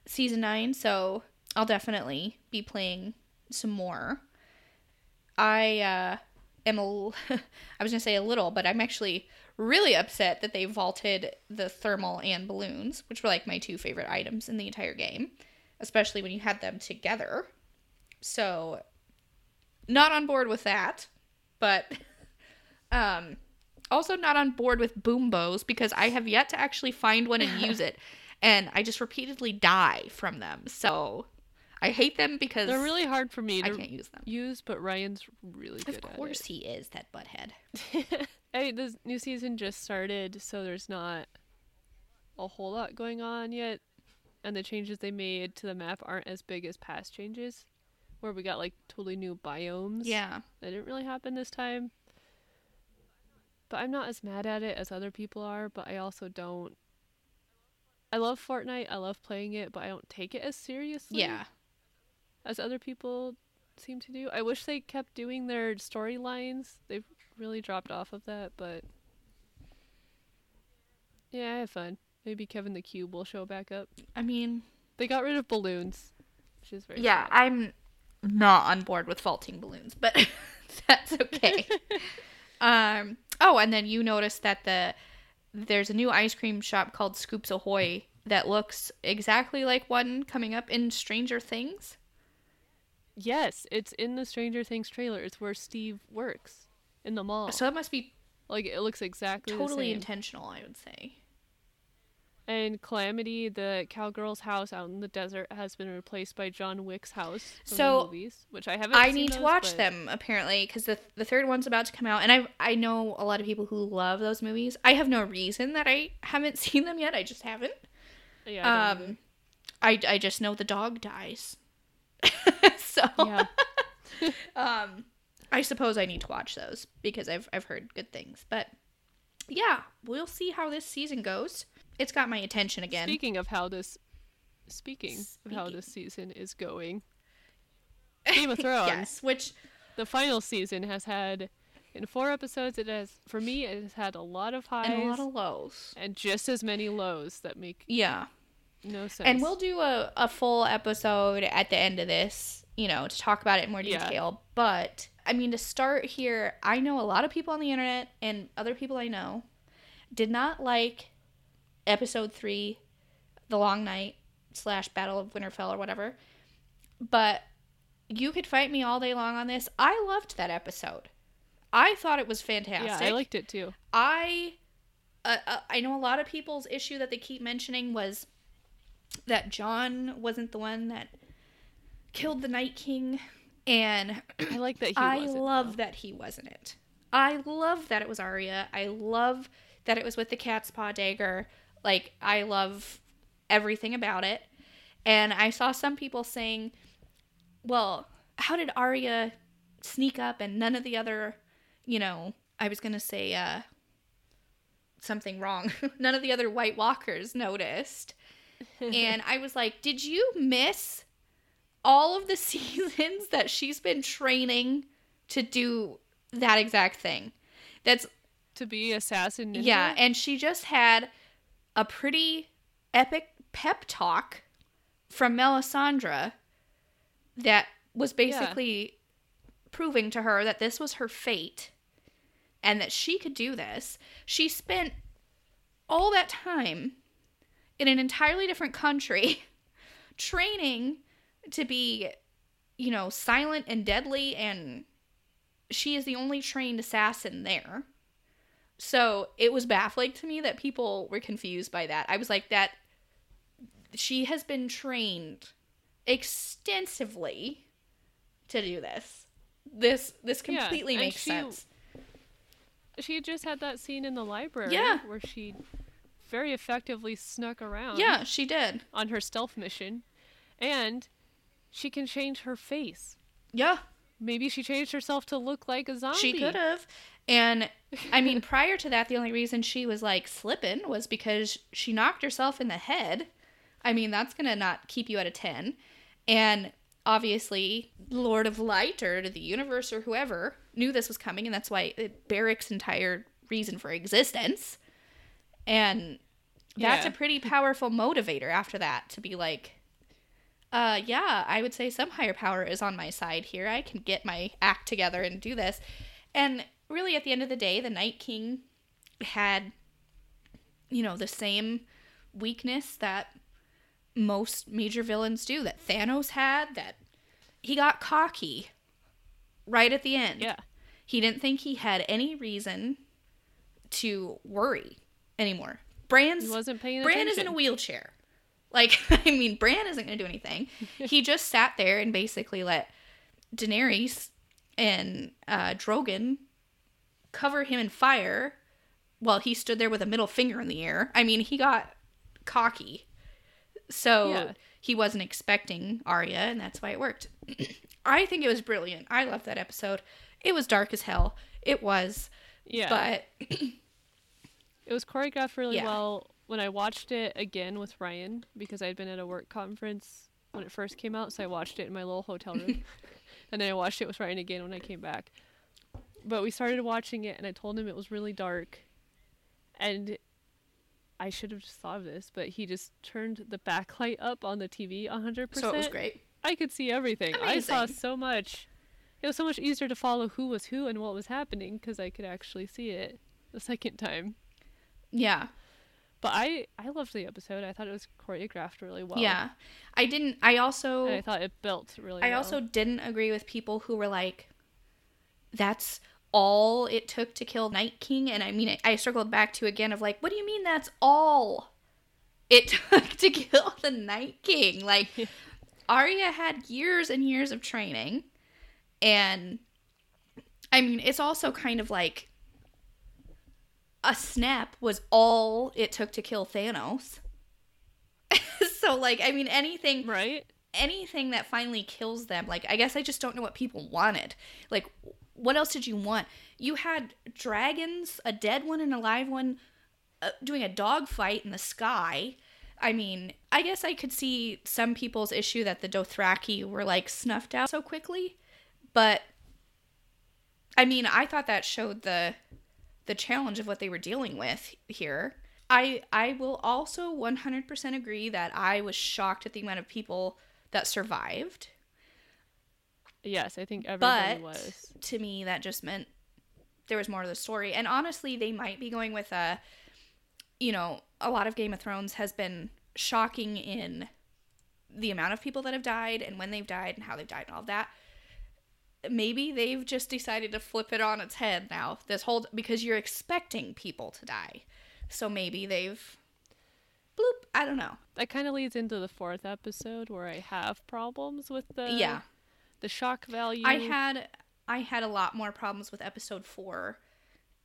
season nine, so I'll definitely be playing some more. I uh, am a, l- [laughs] I was gonna say a little, but I'm actually really upset that they vaulted the thermal and balloons, which were like my two favorite items in the entire game, especially when you had them together. So, not on board with that, but [laughs] um, also not on board with boombos because I have yet to actually find one and use [laughs] it, and I just repeatedly die from them. So, I hate them because They're really hard for me I to can't use them. use, but Ryan's really good Of at course, he is that butthead. [laughs] Hey, the new season just started, so there's not a whole lot going on yet, and the changes they made to the map aren't as big as past changes, where we got like totally new biomes. Yeah. that didn't really happen this time. But I'm not as mad at it as other people are, but I also don't. I love Fortnite, I love playing it, but I don't take it as seriously Yeah. as other people seem to do. I wish they kept doing their storylines. They've really dropped off of that, but yeah, I have fun. Maybe Kevin the Cube will show back up. I mean, They got rid of balloons, which is very yeah, sad. I'm not on board with vaulting balloons, but [laughs] that's okay. [laughs] um. Oh, and then you noticed that the there's a new ice cream shop called Scoops Ahoy that looks exactly like one coming up in Stranger Things. Yes, it's in the Stranger Things trailer. It's where Steve works in the mall. So that must be like it looks exactly totally intentional, I would say. and Calamity, the cowgirl's house out in the desert, has been replaced by John Wick's house from So, the movies, which I haven't. I need to watch but- them apparently because the the third one's about to come out, and I I know a lot of people who love those movies. I have no reason that I [laughs] haven't seen them yet. I just haven't. Yeah. I Um, I I just know the dog dies. [laughs] so yeah. [laughs] um, I suppose I need to watch those because I've I've heard good things. But yeah, we'll see how this season goes. It's got my attention again. Speaking of how this, speaking, of how this season is going, [laughs] Game of Thrones. yes, which The final season has had, in four episodes, it has for me it has had a lot of highs and a lot of lows. and just as many lows that make Yeah. no sense. And we'll do a, a full episode at the end of this, you know, to talk about it in more Yeah. detail. But I mean, to start here, I know a lot of people on the internet and other people I know did not like episode three, The Long Night slash Battle of Winterfell or whatever. But you could fight me all day long on this. I loved that episode. I thought it was fantastic. yeah, I liked it too. I uh, uh, I know a lot of people's issue that they keep mentioning was that Jon wasn't the one that killed the Night King, and I like that he I love though. that he wasn't it. I love that it was Arya. I love that it was with the cat's paw dagger. Like I love everything about it. And I saw some people saying, "Well, how did Arya sneak up and none of the other, you know, I was going to say uh something wrong. [laughs] none of the other White Walkers noticed." [laughs] and I was like, "Did you miss all of the [laughs] seasons that she's been training to do that exact thing. That's to be assassin. Ninja? yeah, and she just had a pretty epic pep talk from Melisandre that was basically proving to her that this was her fate and that she could do this. She spent all that time in an entirely different country [laughs] training to be, you know, silent and deadly, and she is the only trained assassin there. So it was baffling to me that people were confused by that. I was like, that she has been trained extensively to do this. This this completely and makes she- sense. She had just had that scene in the library Yeah. where she very effectively snuck around Yeah, she did. on her stealth mission. And she can change her face. Yeah, Maybe she changed herself to look like a zombie. she could have. And I mean, [laughs] prior to that, the only reason she was like slipping was because she knocked herself in the head. I mean, that's gonna not keep you at a 10. And obviously, Lord of Light or the universe or whoever knew this was coming, and that's why it, Beric's entire reason for existence. And that's Yeah. a pretty powerful motivator after that to be like, uh, yeah, I would say some higher power is on my side here. I can get my act together and do this. And really, at the end of the day, the Night King had, you know, the same weakness that most major villains do, that Thanos had, that he got cocky right at the end. Yeah. He didn't think he had any reason to worry anymore. Bran's He wasn't paying Bran attention. is in a wheelchair. Like, [laughs] I mean, Bran isn't going to do anything. [laughs] he just sat there and basically let Daenerys and uh, Drogon cover him in fire while he stood there with a middle finger in the air. I mean, he got cocky. So Yeah. he wasn't expecting Arya, and that's why it worked. [clears throat] I think it was brilliant. I loved that episode. It was dark as hell. It was. Yeah. But It was choreographed really Yeah. well when I watched it again with Ryan because I'd been at a work conference when it first came out, so I watched it in my little hotel room. [laughs] and then I watched it with Ryan again when I came back. But we started watching it and I told him it was really dark. And I should have just thought of this, but he just turned the backlight up on the TV 100%. so it was great. I could see everything. I saw so much. It was so much easier to follow who was who and what was happening because I could actually see it the second time. Yeah. But I I loved the episode. I thought it was choreographed really well. Yeah. I didn't I also And I thought it built really I well. also didn't agree with people who were like that's all it took to kill Night King and I mean I, I circled back to again of like what do you mean that's all it [laughs] took to kill the Night King like [laughs] Arya had years and years of training and I mean it's also kind of like a snap was all it took to kill Thanos. [laughs] So like I mean anything right? anything that finally kills them like i guess i just don't know what people wanted. Like what else did you want? You had dragons a dead one and a live one uh, doing a dog fight in the sky. I mean i guess i could see some people's issue that the dothraki were like snuffed out so quickly but i mean i thought that showed the the challenge of what they were dealing with here i i will also 100% agree that i was shocked at the amount of people that survived. Yes, I think everybody But was. to me, that just meant there was more to the story. And honestly, they might be going with a, you know, a lot of Game of Thrones has been shocking in the amount of people that have died and when they've died and how they've died and all of that. Maybe they've just decided to flip it on its head now. This whole because you're expecting people to die. So maybe they've bloop, I don't know. That kind of leads into the fourth episode where I have problems with the yeah. the shock value. I had I had a lot more problems with episode four,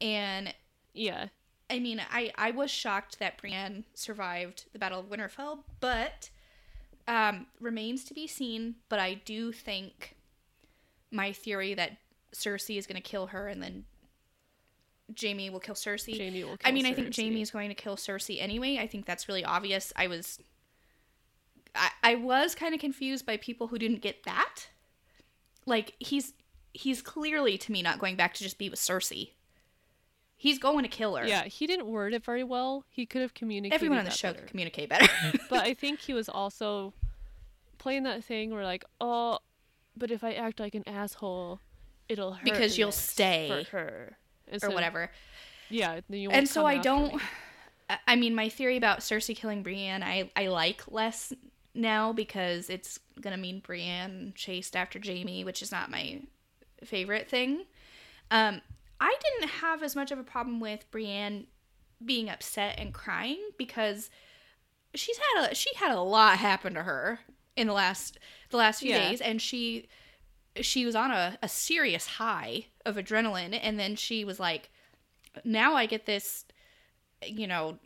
and yeah, I mean I I was shocked that Brienne survived the Battle of Winterfell, but um, remains to be seen. But I do think my theory that Cersei is going to kill her and then Jaime will kill Cersei. Jaime will. I mean, I think Cersei. Jaime is going to kill Cersei anyway. I think that's really obvious. I was, I, I was kind of confused by people who didn't get that. Like he's he's clearly to me not going back to just be with Cersei. He's going to kill her. Yeah, he didn't word it very well. He could have communicated. Everyone on the show better. could communicate better. but I [laughs] think he was also playing that thing where like, oh, but if I act like an asshole, it'll hurt Because you'll stay. for her or whatever. Yeah, then you and so I don't. me. I- I mean, my theory about Cersei killing Brienne, I I like less now because it's gonna mean Brienne chased after Jaime, which is not my favorite thing. Um, I didn't have as much of a problem with Brienne being upset and crying because she's had a she had a lot happen to her in the last the last few Yeah. days, and she she was on a, a serious high of adrenaline, and then she was like, now I get this, you know,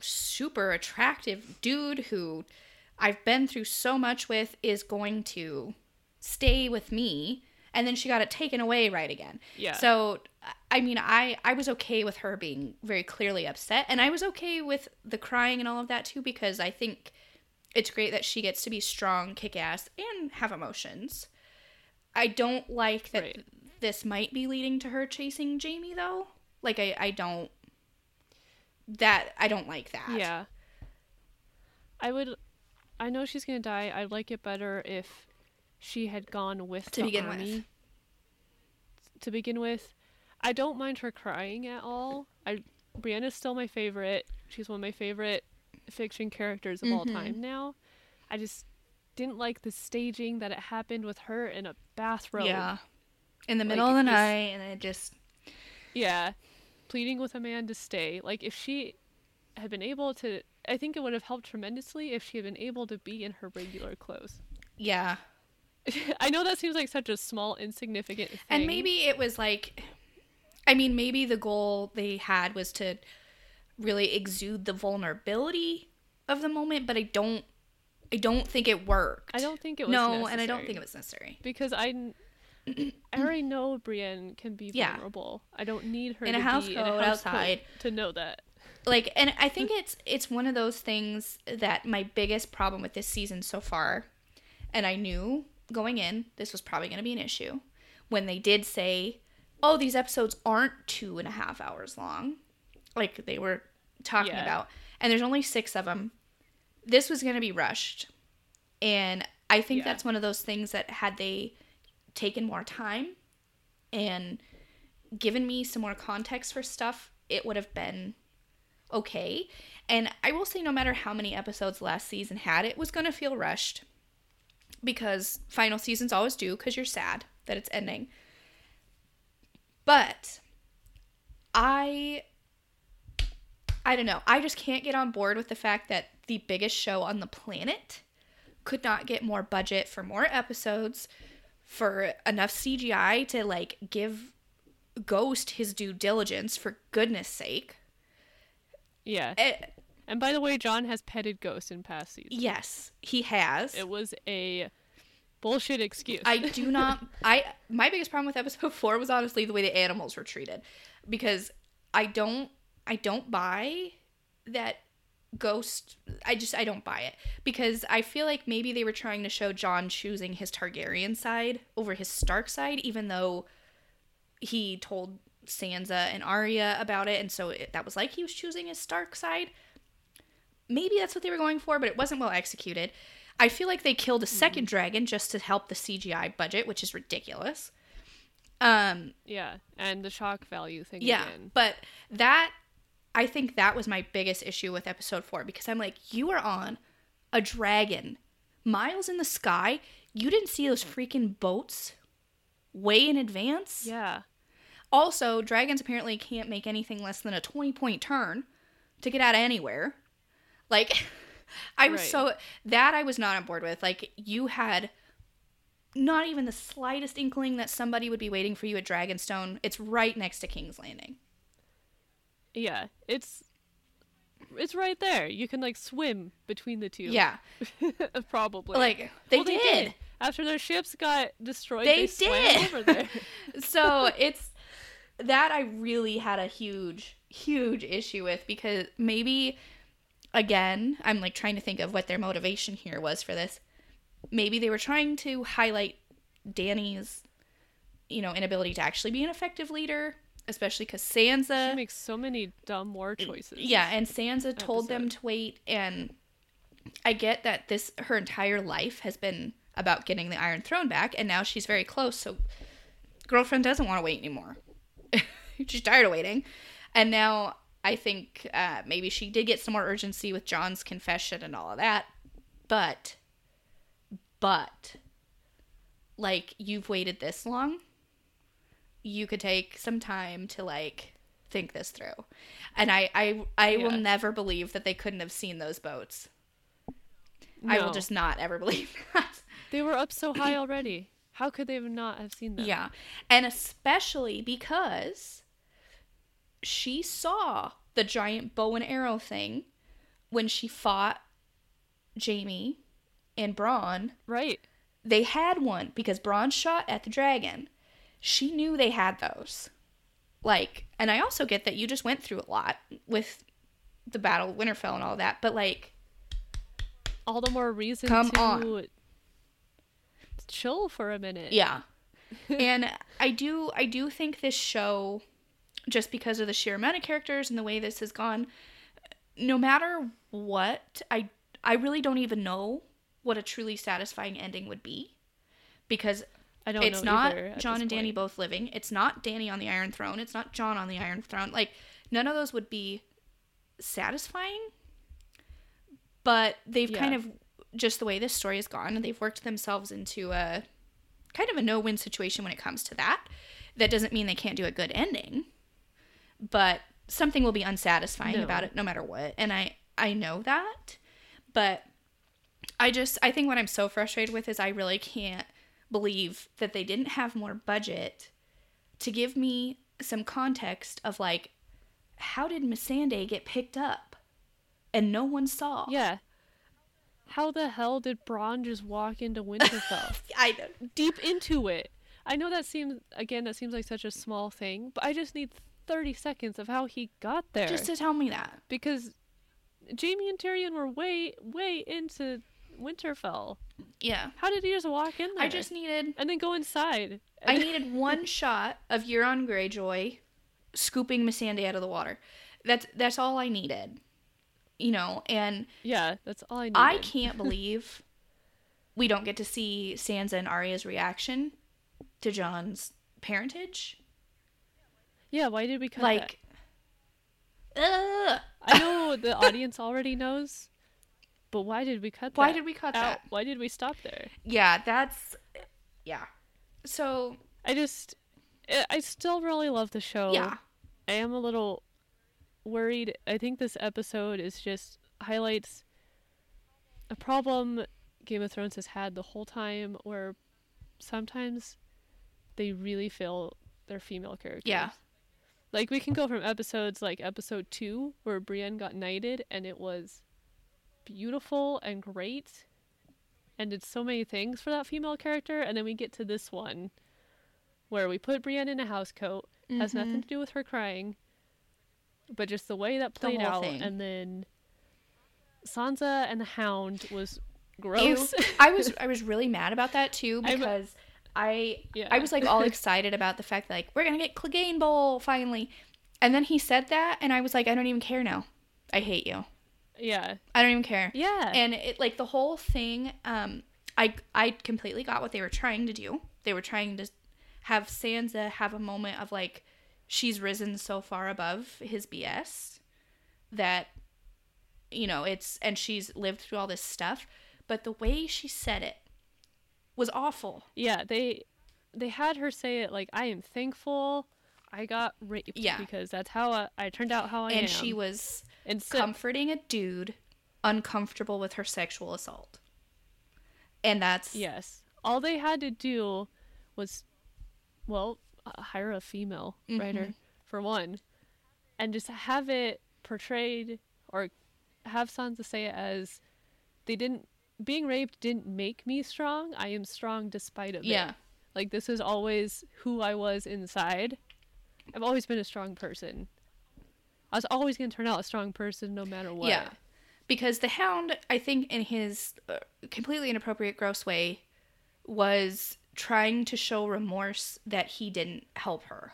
super attractive dude who I've been through so much with is going to stay with me. And then she got it taken away right again. Yeah. So I mean, I I was okay with her being very clearly upset, and I was okay with the crying and all of that too because I think it's great that she gets to be strong, kick ass, and have emotions. I don't like that Right. this might be leading to her chasing Jaime though. Like I I don't that I don't like that. Yeah. I would. I know she's gonna die. I'd like it better if she had gone with To begin with. To begin with, I don't mind her crying at all. I Brienne is still my favorite. She's one of my favorite fiction characters of all Mhm. time now. I just didn't like the staging that it happened with her in a bathrobe. Yeah. In the Like, middle of the this- night, and it just Yeah. Pleading with a man to stay. Like if she had been able to I think it would have helped tremendously if she had been able to be in her regular clothes. yeah. [laughs] I know that seems like such a small insignificant thing. And maybe it was like, I mean, maybe the goal they had was to really exude the vulnerability of the moment, but I don't, I don't think it worked. I don't think it was no, and I don't think it was necessary. because I, I already know Brienne can be Yeah. vulnerable. I don't need her In a to house in a house outside. to know that. Like, and I think [laughs] it's it's one of those things that my biggest problem with this season so far, and I knew going in this was probably going to be an issue when they did say, "Oh, these episodes aren't two and a half hours long," like they were talking Yeah. about, and there's only six of them. This was going to be rushed, and I think Yeah. that's one of those things that had they taken more time and given me some more context for stuff, it would have been okay. And I will say, no matter how many episodes last season had, it was going to feel rushed because final seasons always do because you're sad that it's ending. But I. I don't know. I just can't get on board with the fact that the biggest show on the planet could not get more budget for more episodes, for enough CGI to like give Ghost his due diligence for goodness sake. Yeah. Eh, And by the way, Jon has petted Ghost in past seasons. yes, he has. It was a bullshit excuse. I do not [laughs] I my biggest problem with episode [laughs] 4 was honestly the way the animals were treated because I don't I don't buy that ghost I just I don't buy it because I feel like maybe they were trying to show Jon choosing his Targaryen side over his Stark side even though he told Sansa and Arya about it and so it, that was like he was choosing his Stark side maybe that's what they were going for, but it wasn't well executed. I feel like they killed a second dragon just to help the CGI budget, which is ridiculous. Um, yeah. And the shock value thing yeah, again. but that I think that was my biggest issue with episode 4 because I'm like you are on a dragon miles in the sky. You didn't see those freaking boats way in advance. Yeah. Also, dragons apparently can't make anything less than a 20 point turn to get out of anywhere. Like, [laughs] I was Right. so. That I was not on board with. Like, you had not even the slightest inkling that somebody would be waiting for you at Dragonstone. It's right next to King's Landing. Yeah. It's it's right there. You can like swim between the two. Yeah. [laughs] Probably. Like, they Well, did. After their ships got destroyed, They they, swam did. over there. [laughs] so it's that I really had a huge, huge issue with because maybe again, I'm like trying to think of what their motivation here was for this. Maybe they were trying to highlight Dany's, you know, inability to actually be an effective leader, especially because Sansa. she makes so many dumb war choices. Yeah, and Sansa told them to wait, and I get that this her entire life has been about getting the Iron Throne back, and now she's very close. So, girlfriend doesn't want to wait anymore. [laughs] she's tired of waiting, and now I think uh, maybe she did get some more urgency with Jon's confession and all of that, but, but, like you've waited this long, you could take some time to like think this through. And I I I will never believe that they couldn't have seen those boats. I will just not ever [laughs] believe that. They were up so high [clears throat] already. How could they have not have seen them? Yeah. And especially because she saw the giant bow and arrow thing when she fought Jaime and Bronn. Right. They had one because Bronn shot at the dragon. She knew they had those. Like, and I also get that you just went through a lot with the Battle of Winterfell and all that, but like, All the more reason Come to on. chill for a minute. Yeah. [laughs] and I do I do think this show just because of the sheer amount of characters and the way this has gone no matter what I I really don't even know what a truly satisfying ending would be because I don't it's not Jon and Dany both living. It's not Dany on the Iron Throne. It's not Jon on the Iron Throne. Like none of those would be satisfying. But they've Yeah. kind of just the way this story has gone, they've worked themselves into a kind of a no-win situation when it comes to that. That doesn't mean they can't do a good ending, but something will be unsatisfying No. about it no matter what. And I I know that, but I just I think what I'm so frustrated with is I really can't believe that they didn't have more budget to give me some context of like how did Missandei get picked up and no one saw? Yeah. How the hell did Bronn just walk into Winterfell? [laughs] I don't Deep into it. I know that seems again that seems like such a small thing, but I just need 30 seconds of how he got there. just to tell me that. because Jaime and Tyrion were way way into Winterfell. Yeah. How did he just walk in there? I just needed and then go inside. I needed one [laughs] shot of Euron Greyjoy scooping Missandei out of the water. That's that's all I needed. You know, and yeah, that's all I needed. I can't [laughs] believe we don't get to see Sansa and Arya's reaction to Jon's parentage. Yeah, why did we cut like, ugh, that? I know the audience already knows, but why did we cut that? why that? did we cut out? that? Why did we stop there? Yeah, that's yeah. So I just, I- I still really love the show. yeah, I am a little worried. I think this episode is just highlights a problem Game of Thrones has had the whole time where sometimes they really fail their female characters. Yeah. Like we can go from episodes like episode 2 where Brienne got knighted and it was beautiful and great and did so many things for that female character and then we get to this one where we put Brienne in a house coat has mm-hmm. nothing to do with her crying, but just the way that played out. thing. And then Sansa and the Hound was Ew. gross. I was [laughs] I was really mad about that too I'm- because I Yeah. I was like all [laughs] excited about the fact that like we're gonna get Clegane Bowl finally, and then he said that and I was like I don't even care now. I hate you. Yeah, I don't even care. yeah, And it like the whole thing. Um, I I completely got what they were trying to do. They were trying to have Sansa have a moment of like she's risen so far above his BS that you know it's and she's lived through all this stuff. But the way she said it was awful. yeah. They they had her say it like, "I am thankful." I got raped Yeah. because that's how I, I turned out how I am. and she was and so, comforting a dude uncomfortable with her sexual assault. And that's yes, all they had to do was, well, uh, hire a female Mm-hmm. writer for one, and just have it portrayed or have Sansa say it as they didn't being raped didn't make me strong. I am strong despite of it. yeah. Like this is always who I was inside. I've always been a strong person. I was always going to turn out a strong person no matter what. Yeah. Because the hound, I think, in his uh, completely inappropriate, gross way, was trying to show remorse that he didn't help her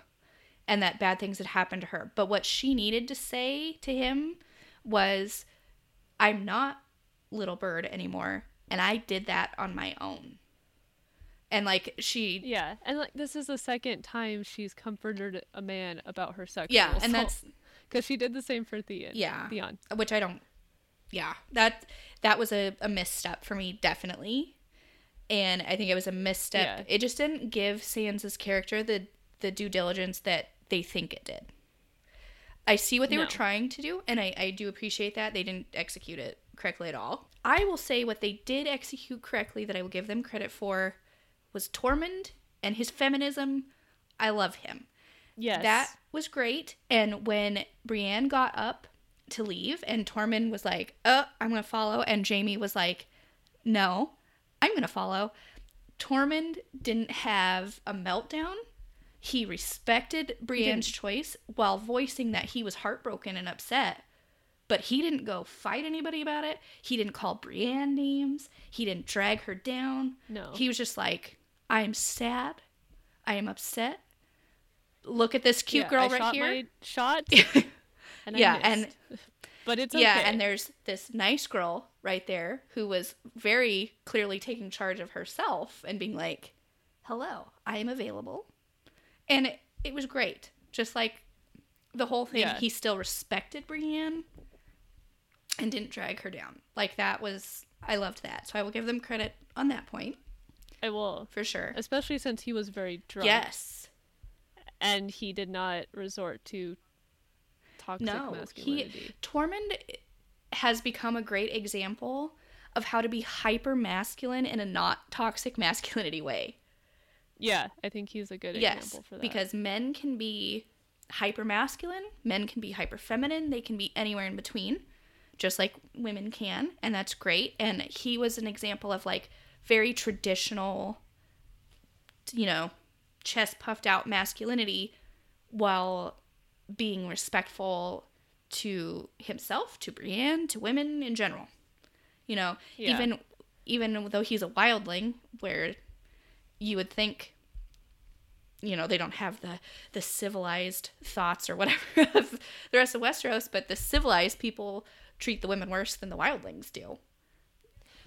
and that bad things had happened to her. But what she needed to say to him was, I'm not Little Bird anymore, and I did that on my own. And like she, Yeah, and like this is the second time she's comforted a man about her sexual yeah, and that's because she did the same for Theon. Yeah. Theon. which I don't. Yeah, that that was a, a misstep for me, definitely. And I think it was a misstep. Yeah. It just didn't give Sansa's character the the due diligence that they think it did. I see what they were trying to do, and I, I do appreciate that. They didn't execute it correctly at all. I will say what they did execute correctly that I will give them credit for was Tormund and his feminism. I love him. Yes. That was great. And when Brienne got up to leave and Tormund was like, "Oh, I'm going to follow." And Jaime was like, "No, I'm going to follow." Tormund didn't have a meltdown. He respected Brienne's choice while voicing that he was heartbroken and upset. But he didn't go fight anybody about it. He didn't call Brienne names. He didn't drag her down. No. He was just like, I am sad. I am upset. Look at this cute Yeah, girl I right shot here. My shot. [laughs] And Yeah, missed. [laughs] but it's Yeah, and there's this nice girl right there who was very clearly taking charge of herself and being like, "Hello, I am available," and it, it was great. Just like the whole thing, Yeah. he still respected Brienne and didn't drag her down. Like that was I loved that. So I will give them credit on that point I will, for sure. especially since he was very drunk. Yes. And he did not resort to toxic No. He masculinity. Tormund has become a great example of how to be hyper masculine in a not toxic [laughs] masculinity way. Yeah, I think he's a good yes, example for that. because men can be hyper masculine, men can be hyper feminine, they can be anywhere in between, just like women can, and that's great. And he was an example of like very traditional, you know, chest puffed out masculinity while being respectful to himself, to Brienne, to women in general. You know, Yeah. even even though he's a wildling, where you would think you know they don't have the the civilized thoughts or whatever [laughs] of the rest of Westeros, but the civilized people treat the women worse than the wildlings do.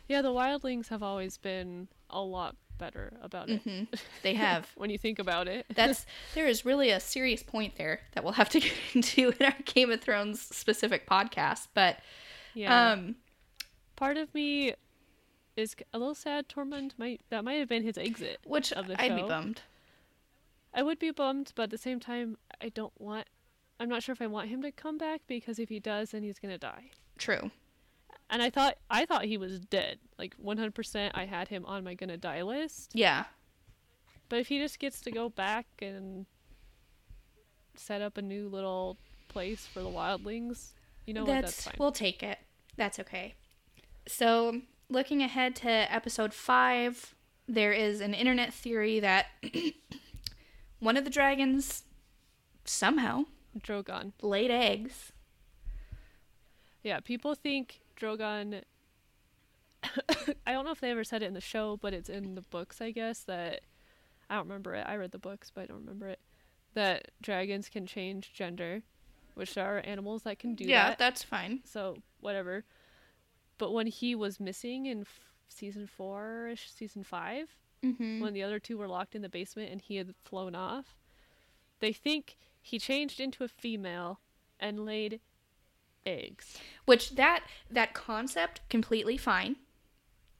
yeah, the wildlings have always been a lot better about it [laughs] They have. when you think about it. That's [laughs] there is really a serious point there that we'll have to [laughs] get into in our Game of Thrones specific podcast. But Yeah. um Part of me is a little sad. Tormund might that might have been his exit. which Of the I'd be bummed. I would be bummed, but at the same time, I don't want. I'm not sure if I want him to come back because if he does, then he's gonna die. True. And I thought I thought he was dead. Like 100%, I had him on my gonna die list. Yeah. But if he just gets to go back and set up a new little place for the wildlings, you know what? that's, That's fine. we'll take it. That's okay. So, looking ahead to episode 5, there is an internet theory that [coughs] one of the dragons somehow Drogon. laid eggs. Yeah, people think Drogon. [coughs] I don't know if they ever said it in the show, but it's in the books, I guess. That I don't remember it. I read the books, but I don't remember it. That dragons can change gender, which there are animals that can do yeah, that. that's fine. So whatever. But when he was missing in f- season four ish, season five, Mm-hmm. when the other two were locked in the basement and he had flown off, they think he changed into a female and laid eggs. Which that that concept completely fine.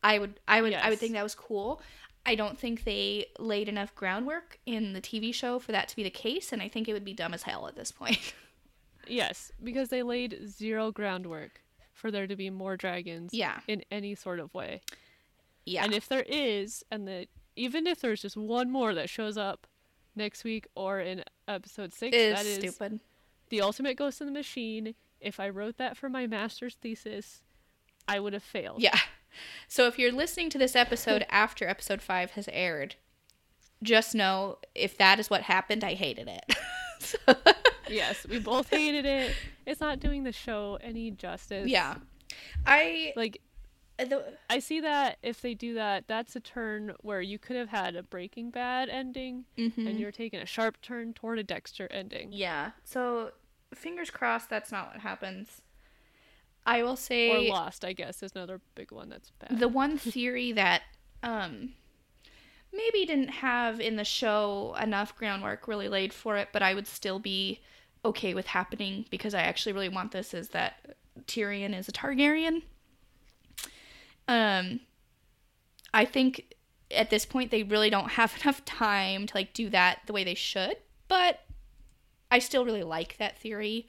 I would I would I would think that was cool. I don't think they laid enough groundwork in the TV show for that to be the case, and I think it would be dumb as hell at this point. [laughs] Yes, because they laid zero groundwork for there to be more dragons yeah, in any sort of way. yeah, And if there is, and the even if there's just one more that shows up next week or in episode six, it that is is stupid. the ultimate ghost in the machine. If I wrote that for my master's thesis, I would have failed. Yeah. So if you're listening to this episode [laughs] after episode five has aired, just know if that is what happened, I hated it. [laughs] So- Yes, we both [laughs] hated it. It's not doing the show any justice. yeah, I Like the, I see that if they do that, that's a turn where you could have had a Breaking Bad ending, mhm. and you're taking a sharp turn toward a Dexter ending. yeah. So fingers crossed that's not what happens. I will say Or Lost, I guess, is another big one that's bad. the one theory that um maybe didn't have in the show enough groundwork really laid for it, but I would still be okay with happening because I actually really want this is that Tyrion is a Targaryen. Um I think at this point they really don't have [laughs] enough time to like do that the way they should, but I still really like that theory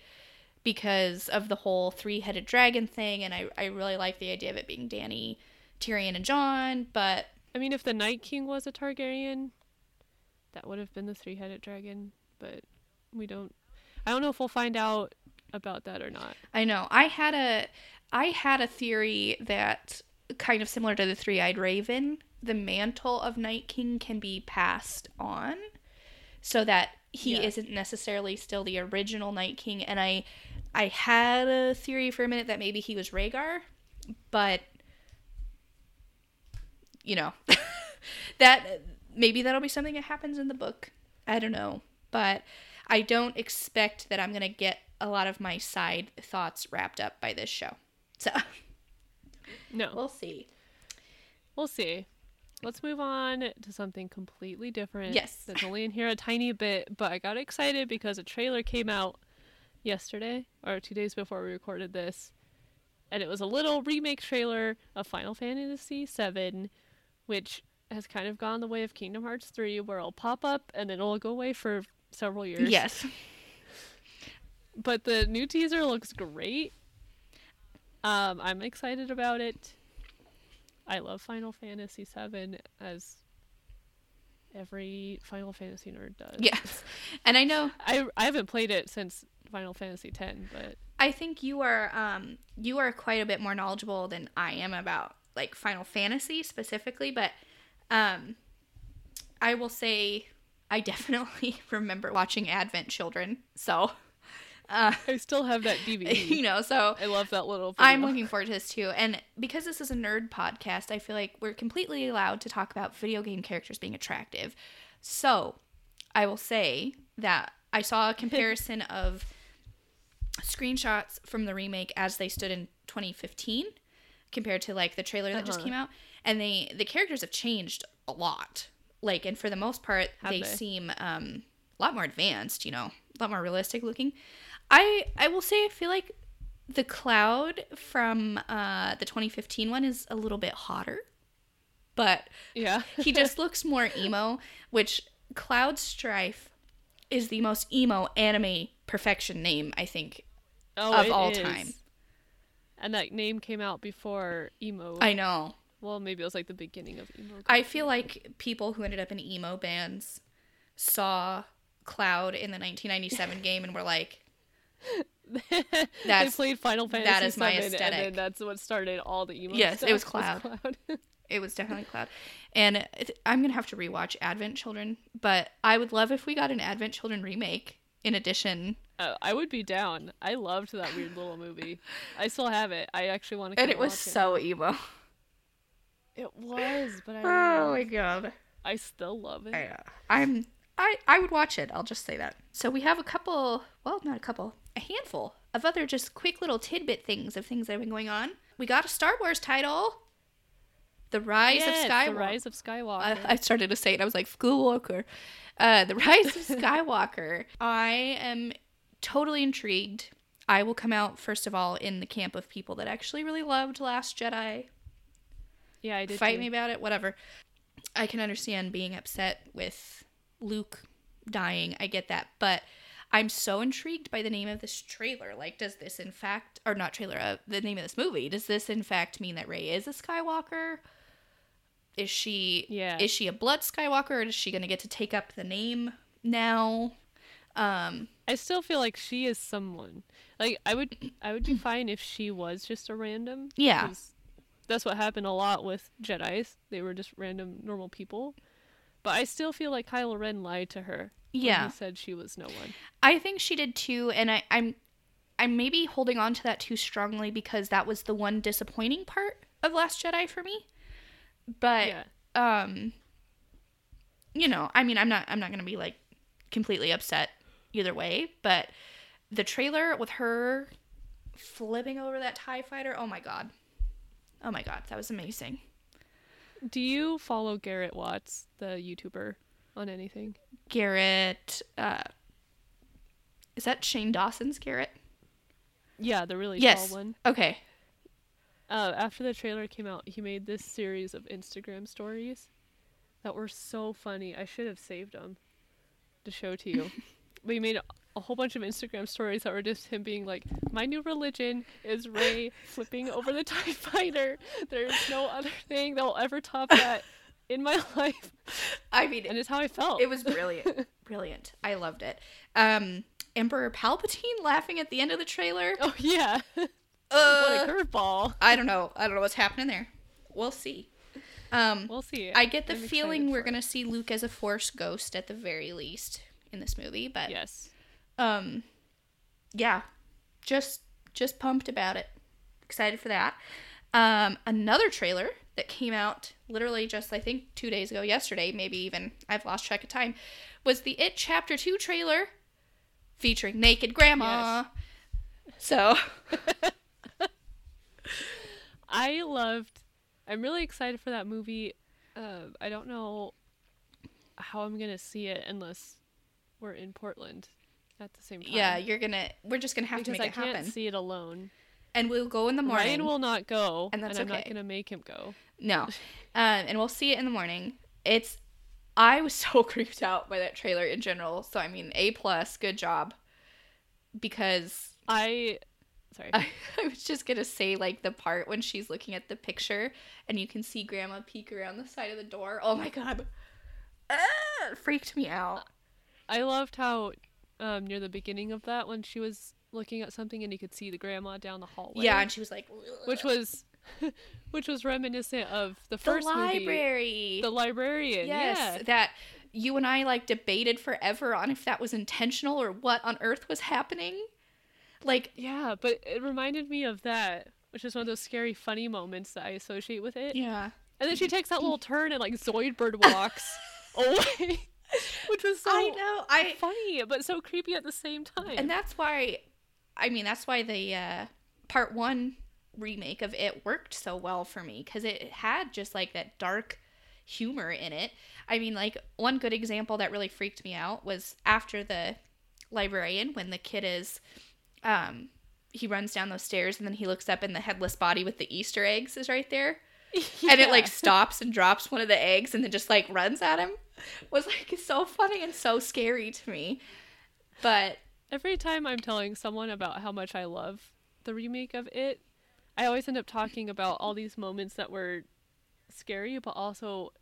because of the whole three-headed dragon thing and I, I really like the idea of it being Dany, Tyrion and Jon, but I mean, if the Night King was a Targaryen, that would have been the three-headed dragon. But we don't. I don't know if we'll find out about that or not. I know. I had a I had a theory that kind of similar to the three-eyed raven, the mantle of Night King can be passed on so that he Yeah. isn't necessarily still the original Night King and I I had a theory for a minute that maybe he was Rhaegar, but you know, [laughs] that maybe that'll be something that happens in the book. I don't know, but I don't expect that I'm going to get a lot of my side thoughts wrapped up by this show. So, No, we'll see. we'll see. Let's move on to something completely different. Yes. That's only in here a tiny bit, but I got excited because a trailer came out yesterday or two days before we recorded this, and it was a little remake trailer of Final Fantasy VII, which has kind of gone the way of Kingdom Hearts 3, where it'll pop up and then it'll go away for several years. Yes. [laughs] But the new teaser looks great. Um, I'm excited about it. I love Final Fantasy VII as every Final Fantasy nerd does. Yes. [laughs] And I know I I haven't played it since Final Fantasy X, but I think you are um you are quite a bit more knowledgeable than I am about like Final Fantasy specifically, but um I will say I [laughs] definitely remember watching Advent Children. So uh I still have that [laughs] DVD. you know, so I love that little. Video. I'm looking forward to this too. And because this is a nerd podcast, I feel like we're completely allowed to talk about video game characters being attractive. So I will say that I saw a [laughs] comparison of screenshots from the remake as they stood in 2015 compared to like the trailer that just Uh-huh. came out. And they the characters have changed a lot. Like and for the most part they, they? seem um a lot more advanced, you know, a lot more realistic looking. I I will say I feel like the cloud from uh, the 2015 one is a little bit hotter, but Yeah. he just looks more emo. Which Cloud Strife is the most emo anime perfection name I think. oh, of all is. time. And that name came out before emo. I know. well, maybe it was like the beginning of emo. I feel like people who ended up in emo bands saw Cloud in the 1997 game and were like, [laughs] they played Final Fantasy that is my VII, and that's what started all the emo. Yes, it was stuff, Cloud. [laughs] it was definitely Cloud. And I'm going to have to rewatch Advent Children, but I would love if we got an Advent Children remake in addition. Uh, I would be down. I loved that weird little movie. I still have it. I actually want to. And it was so emo. It was, but I. [laughs] Oh my god. I still love it. I, I'm I I would watch it. I'll just say that. So we have a couple, well, not a couple, a handful of other just quick little tidbit things of things that have been going on. We got a Star Wars title, The Rise Yes, of Skywalker. The Rise of Skywalker. I, I started to say it. I was like Skywalker. Uh, the Rise of Skywalker. [laughs] I am totally intrigued. I will come out first of all in the camp of people that actually really loved Last Jedi yeah, I did. fight too. me about it, whatever. I can understand being upset with Luke dying. I get that, but I'm so intrigued by the name of this trailer. Like, does this in fact, or not trailer, uh, the name of this movie? Does this in fact mean that Rey is a Skywalker? Is she? Yeah. Is she a blood Skywalker? Or is she going to get to take up the name now? Um, I still feel like she is someone. Like I would, I would be [clears throat] fine if she was just a random. Yeah. That's what happened a lot with Jedi's. They were just random normal people. But I still feel like Kylo Ren lied to her. when Yeah. He said she was no one. I think she did too, and I, I'm I'm maybe holding on to that too strongly because that was the one disappointing part of Last Jedi for me. But yeah. um you know, I mean I'm not I'm not gonna be like completely upset either way, but the trailer with her flipping over that TIE fighter, oh my god. Oh my god, that was amazing. Do you follow Garrett Watts, the YouTuber, on anything? Garrett uh is that Shane Dawson's Garrett? Yeah, the really Yes. tall one. Okay. Uh, after the trailer came out, he made this series of Instagram stories that were so funny. I should have saved them to show to you. [laughs] but he made a- whole bunch of Instagram stories that were just him being like, "My new religion is Rey flipping over the [laughs] Tie Fighter. There's no other thing that will ever top that in my [laughs] life." I mean And it's how I felt. It was brilliant. [laughs] brilliant. I loved it. Um, Emperor Palpatine laughing at the end of the trailer. oh yeah, what Uh, a curveball. I don't know. I don't know what's happening there. We'll see. Um, We'll see. I get the I'm feeling we're gonna see Luke as a Force ghost at the very least in this movie, but Yes. Um, yeah, just just pumped about it. Excited for that. Um, another trailer that came out literally just I think two days ago, yesterday, maybe even I've lost track of time, was the It Chapter Two trailer featuring naked grandma. So [laughs] I loved. I'm really excited for that movie. Uh, I don't know how I'm gonna see it unless we're in Portland at the same time. Yeah, you're gonna. We're just gonna have because to make I it can't happen. see it alone. and we'll go in the morning. Ryan will not go, and that's I'm not gonna make him go. No. [laughs] Um, and we'll see it in the morning. It's I was [laughs] so creeped out by that trailer in general. So I mean, A plus, good job. Because I, sorry. I, [laughs] I was just gonna say like the part when she's looking at the picture and you can see Grandma peek around the side of the door. Oh my god, ah, freaked me out. I loved how um, near the beginning of that when she was looking at something and you could see the grandma down the hallway. Yeah, and she was like, which was [laughs] which was reminiscent of the the first movie, library. the librarian. yes, Yeah. that you and I like debated forever on if that was intentional or what on earth was happening. Like Yeah, but it reminded me of that, which is one of those scary, funny moments that I associate with it. Yeah. And then she takes that little turn and like Zoidberg walks [laughs] away, which was so I know. I funny but so creepy at the same time. and that's why I mean that's why the uh part 1 remake of it worked so well for me cuz it had just like that dark humor in it. I mean like one good example that really freaked me out was after the librarian when the kid is um he runs down those stairs and then he looks up and the headless body with the Easter eggs is right there. [laughs] and it like stops and drops one of the eggs and then just like runs at him [laughs] was like so funny and so scary to me but Every time I'm telling someone about how much I love the remake of it, I always end up talking about all these moments that were scary but also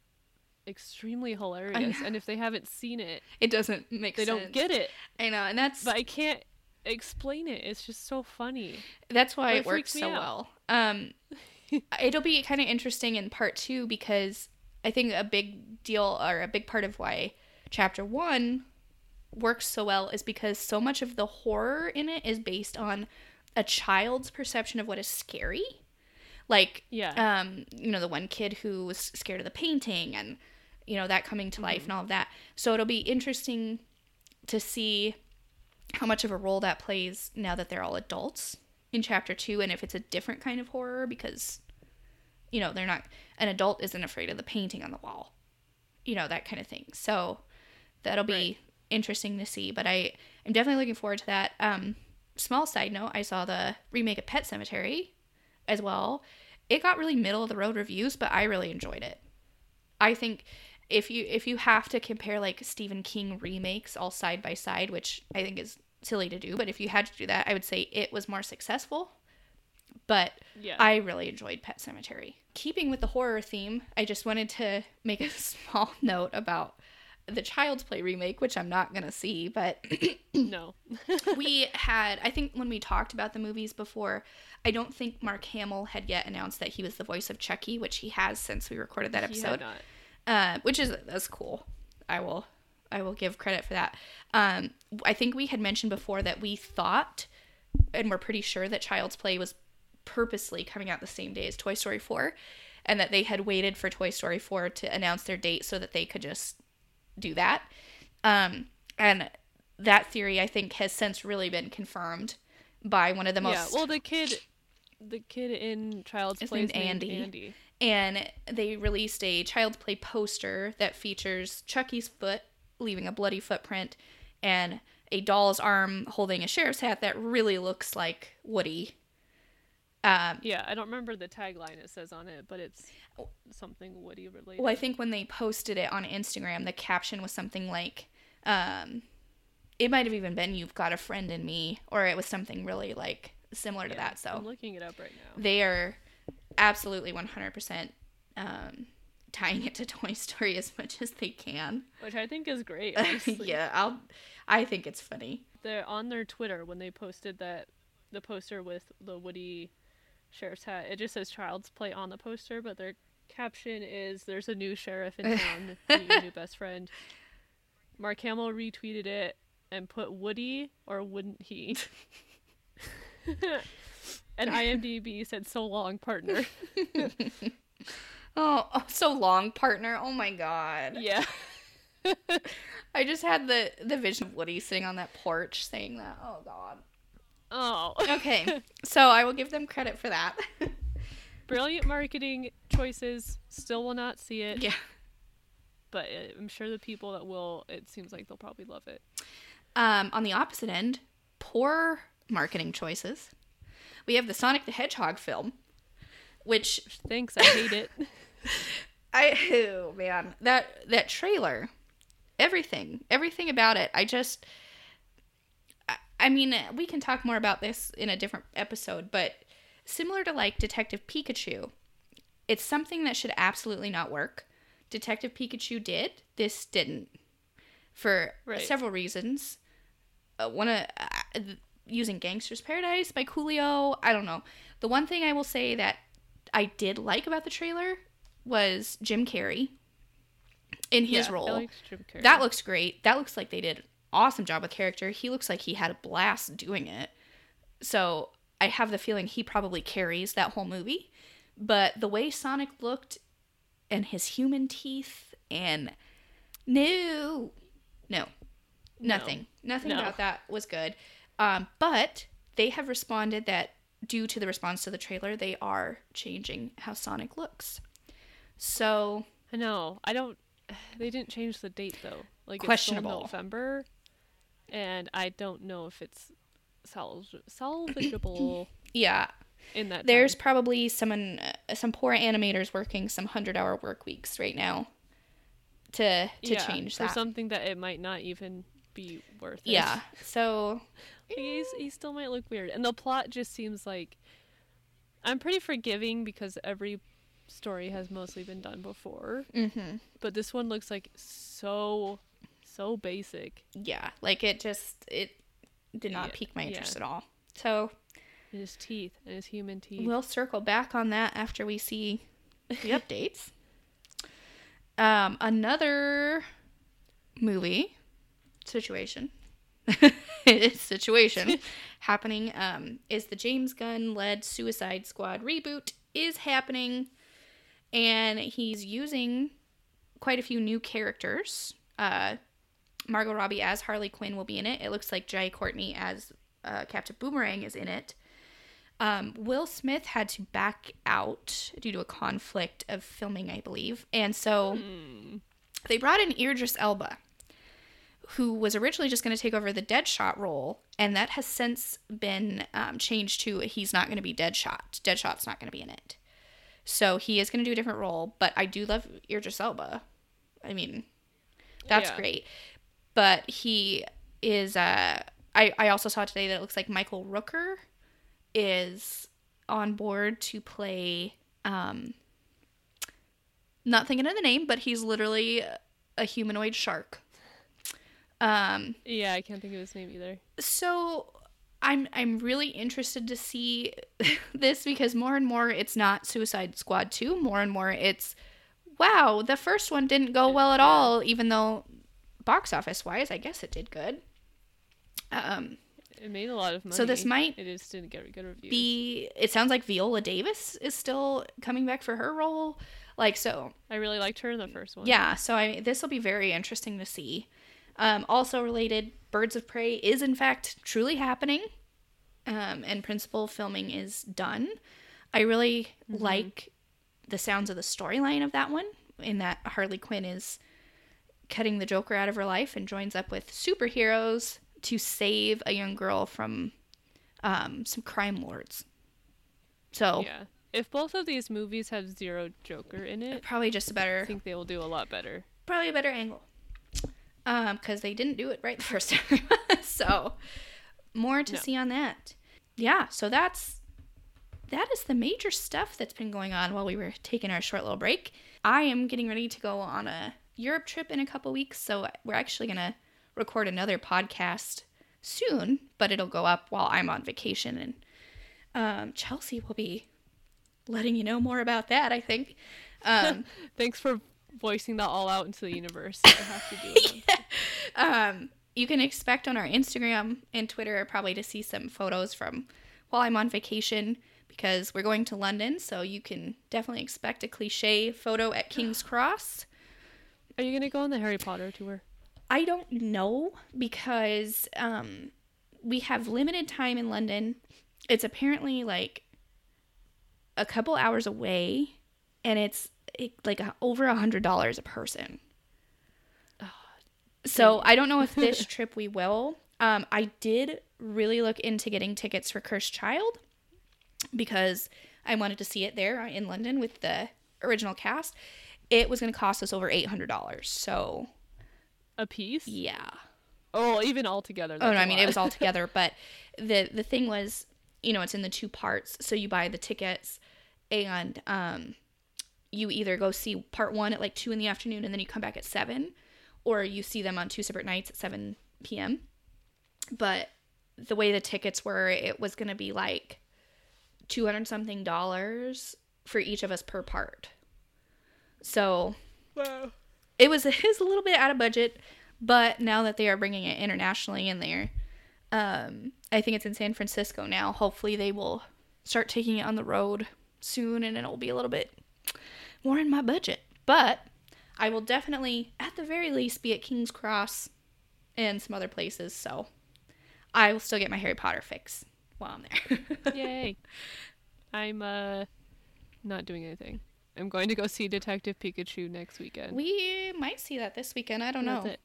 extremely hilarious. And if they haven't seen it, it doesn't make they sense don't get it. i know and that's But I can't explain it. It's just so funny. that's why it it works so out. well um [laughs] it'll be kind of interesting in part two because i think a big deal or a big part of why chapter one works so well is because so much of the horror in it is based on a child's perception of what is scary. Like Yeah. um you know the one kid who was scared of the painting and you know that coming to life and all of that. So it'll be interesting to see how much of a role that plays now that they're all adults in chapter 2 and if it's a different kind of horror because you know they're not an adult isn't afraid of the painting on the wall you know that kind of thing so that'll be Right. interesting to see but i i'm definitely looking forward to that um small side note i saw the remake of pet sematary as well it got really middle of the road reviews but i really enjoyed it i think if you if you have to compare like stephen king remakes all side by side which i think is silly to do but if you had to do that i would say it was more successful but yeah. I really enjoyed Pet Sematary. Keeping with the horror theme, I just wanted to make a [laughs] small note about the Child's Play remake, which I'm not going to see, but [coughs] no. [laughs] we had, I think when we talked about the movies before, I don't think Mark Hamill had yet announced that he was the voice of Chucky, which he has since we recorded that episode not. uh, which is that's cool. I will I will give credit for that. Um, I think we had mentioned before that we thought, and we're pretty sure that Child's Play was purposely coming out the same day as Toy Story 4, and that they had waited for Toy Story 4 to announce their date so that they could just do that. Um, and that theory, I think, has since really been confirmed by one of the most Yeah. Well, the kid, the kid in Child's Play named Andy. Andy. and they released a child's play poster that features Chucky's foot leaving a bloody footprint and a doll's arm holding a sheriff's hat that really looks like Woody. Um, Yeah, I don't remember the tagline it says on it, but it's something Woody related. well, I think when they posted it on Instagram, the caption was something like, um, it might have even been "You've got a friend in me," or it was something really like similar to that. So I'm looking it up right now. they are absolutely 100% um, tying it to Toy Story as much as they can. Which I think is great. [laughs] Yeah, I'll. I think it's funny. They're on their Twitter when they posted that the poster with the Woody sheriff's hat. It just says Child's Play on the poster, but their caption is "There's a new sheriff in [laughs] town, your new best friend." Mark Hamill retweeted it and put Woody or wouldn't he? and [laughs] IMDb said "So long, partner." [laughs] Oh, oh, so long, partner. Oh my god. yeah. I just had the the vision of Woody sitting on that porch saying that. Oh god. Oh. Okay, [laughs] so I will give them credit for that. [laughs] Brilliant marketing choices. Still will not see it. yeah. but I'm sure the people that will, it seems like they'll probably love it. Um, on the opposite end, poor marketing choices. We have the Sonic the Hedgehog film, which Thanks, I hate it. [laughs] I oh man that that trailer, everything everything about it. I just, I, mean, we can talk more about this in a different episode, but similar to like Detective Pikachu, it's something that should absolutely not work. Detective Pikachu did. This didn't, for Right. several reasons. Uh, one of uh, using Gangsta's Paradise by Coolio. I don't know. The one thing I will say that I did like about the trailer was Jim Carrey in his Yeah, role. That looks great. That looks like they did awesome job with character. He looks like he had a blast doing it. So I have the feeling he probably carries that whole movie. But the way Sonic looked and his human teeth and no, no, nothing, nothing No. about that was good. Um, but they have responded that due to the response to the trailer, they are changing how Sonic looks. So I know. I don't. They didn't change the date though. Like Questionable. It's still November, and I don't know if it's salv- salvageable [coughs] yeah, in that. There's time. probably someone, uh, some poor animators working some hundred-hour work weeks right now to to Yeah, change for that. something that it might not even be worth. it. yeah. [laughs] So he's, he still might look weird, and the plot just seems like. I'm pretty forgiving because every story has mostly been done before, hmm but this one looks like so, so basic. yeah, like it just it did not Yeah, pique my interest yeah. at all. So And his teeth, and his human teeth. we'll circle back on that after we see [laughs] the updates. Um, another movie situation [laughs] situation [laughs] happening um, is the James Gunn led Suicide Squad reboot is happening, and he's using quite a few new characters. Uh, Margot Robbie as Harley Quinn will be in it. It looks like Jai Courtney as uh, Captain Boomerang is in it. Um, Will Smith had to back out due to a conflict of filming, I believe, and so they brought in Idris Elba, who was originally just going to take over the Deadshot role, and that has since been um, changed to he's not going to be Deadshot. Deadshot's not going to be in it, so he is going to do a different role. But I do love Idris Elba. I mean, that's Yeah. great. But he is. Uh, I I also saw today that it looks like Michael Rooker is on board to play. Um, not thinking of the name, but he's literally a humanoid shark. Um, Yeah, I can't think of his name either. so I'm I'm really interested to see [laughs] this because more and more it's not Suicide Squad 2, more and more it's wow, the first one didn't go well at all even though box office wise I guess it did good. Um It made a lot of money. So this might It just didn't get good reviews. be it sounds like Viola Davis is still coming back for her role. Like so I really liked her in the first one. Yeah, so I this will be very interesting to see. Um, also related, Birds of Prey is in fact truly happening, um, and principal filming is done. I really like the sounds of the storyline of that one, in that Harley Quinn is cutting the Joker out of her life and joins up with superheroes to save a young girl from um, some crime lords. So Yeah. If both of these movies have zero Joker in it, probably just a better I think they will do a lot better. probably a better angle um because they didn't do it right the first [laughs] time so more to No. see on that yeah so that's that is the major stuff that's been going on while we were taking our short little break i am getting ready to go on a europe trip in a couple weeks so we're actually gonna record another podcast soon but it'll go up while i'm on vacation and um, chelsea will be letting you know more about that i think um, [laughs] Thanks for voicing that all out into the universe. I have to do it. [laughs] um, you can expect on our Instagram and Twitter probably to see some photos from while I'm on vacation because we're going to London. So you can definitely expect a cliche photo at King's [gasps] Cross. Are you gonna go on the Harry Potter tour? I don't know because um, we have limited time in London. It's apparently like a couple hours away, and it's it, like over a hundred dollars a person. So I don't know if this [laughs] trip we will. Um, I did really look into getting tickets for Cursed Child because I wanted to see it there in London with the original cast. It was going to cost us over eight hundred dollars. So A piece? yeah. Oh, even all together. Oh no, I mean it was [laughs] all together, but the the thing was, you know, it's in the two parts. So you buy the tickets, and um, you either go see part one at like two in the afternoon, and then you come back at seven, or you see them on two separate nights at seven p.m. But the way the tickets were, it was gonna be like two hundred something dollars for each of us per part. So Wow. it was [laughs] it was a little bit out of budget, but now that they are bringing it internationally in they're, um, I think it's in San Francisco now. Hopefully, they will start taking it on the road soon, and it'll be a little bit more in my budget. But I will definitely, at the very least, be at King's Cross and some other places. So I will still get my Harry Potter fix while I'm there. [laughs] Yay. I'm uh not doing anything. I'm going to go see Detective Pikachu next weekend. we might see that this weekend. I don't know. That's it.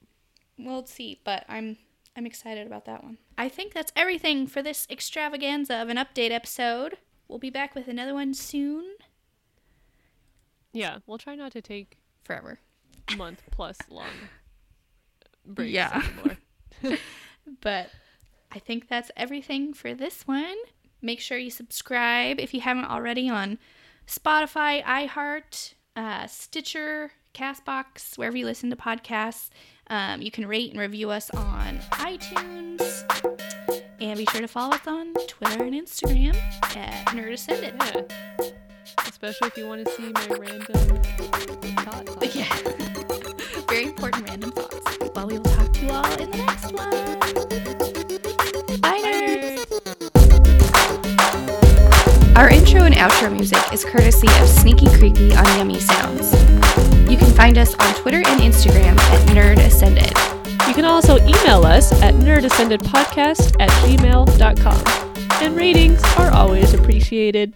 we'll see but i'm i'm excited about that one i think that's everything for this extravaganza of an update episode we'll be back with another one soon Yeah, we'll try not to take forever month [laughs] plus long breaks Yeah. anymore. [laughs] [laughs] but i think that's everything for this one make sure you subscribe if you haven't already on spotify iheart uh, stitcher castbox wherever you listen to podcasts um, you can rate and review us on itunes and be sure to follow us on twitter and instagram at nerd Yeah. Especially if you want to see my random thoughts. [laughs] Yeah. [laughs] Very important random thoughts. Well, we will talk to you all in the next one. Our intro and outro music is courtesy of Sneaky Creaky on Yummy Sounds. You can find us on Twitter and Instagram at Nerd Ascended. You can also email us at nerdascendedpodcast at gmail.com. And ratings are always appreciated.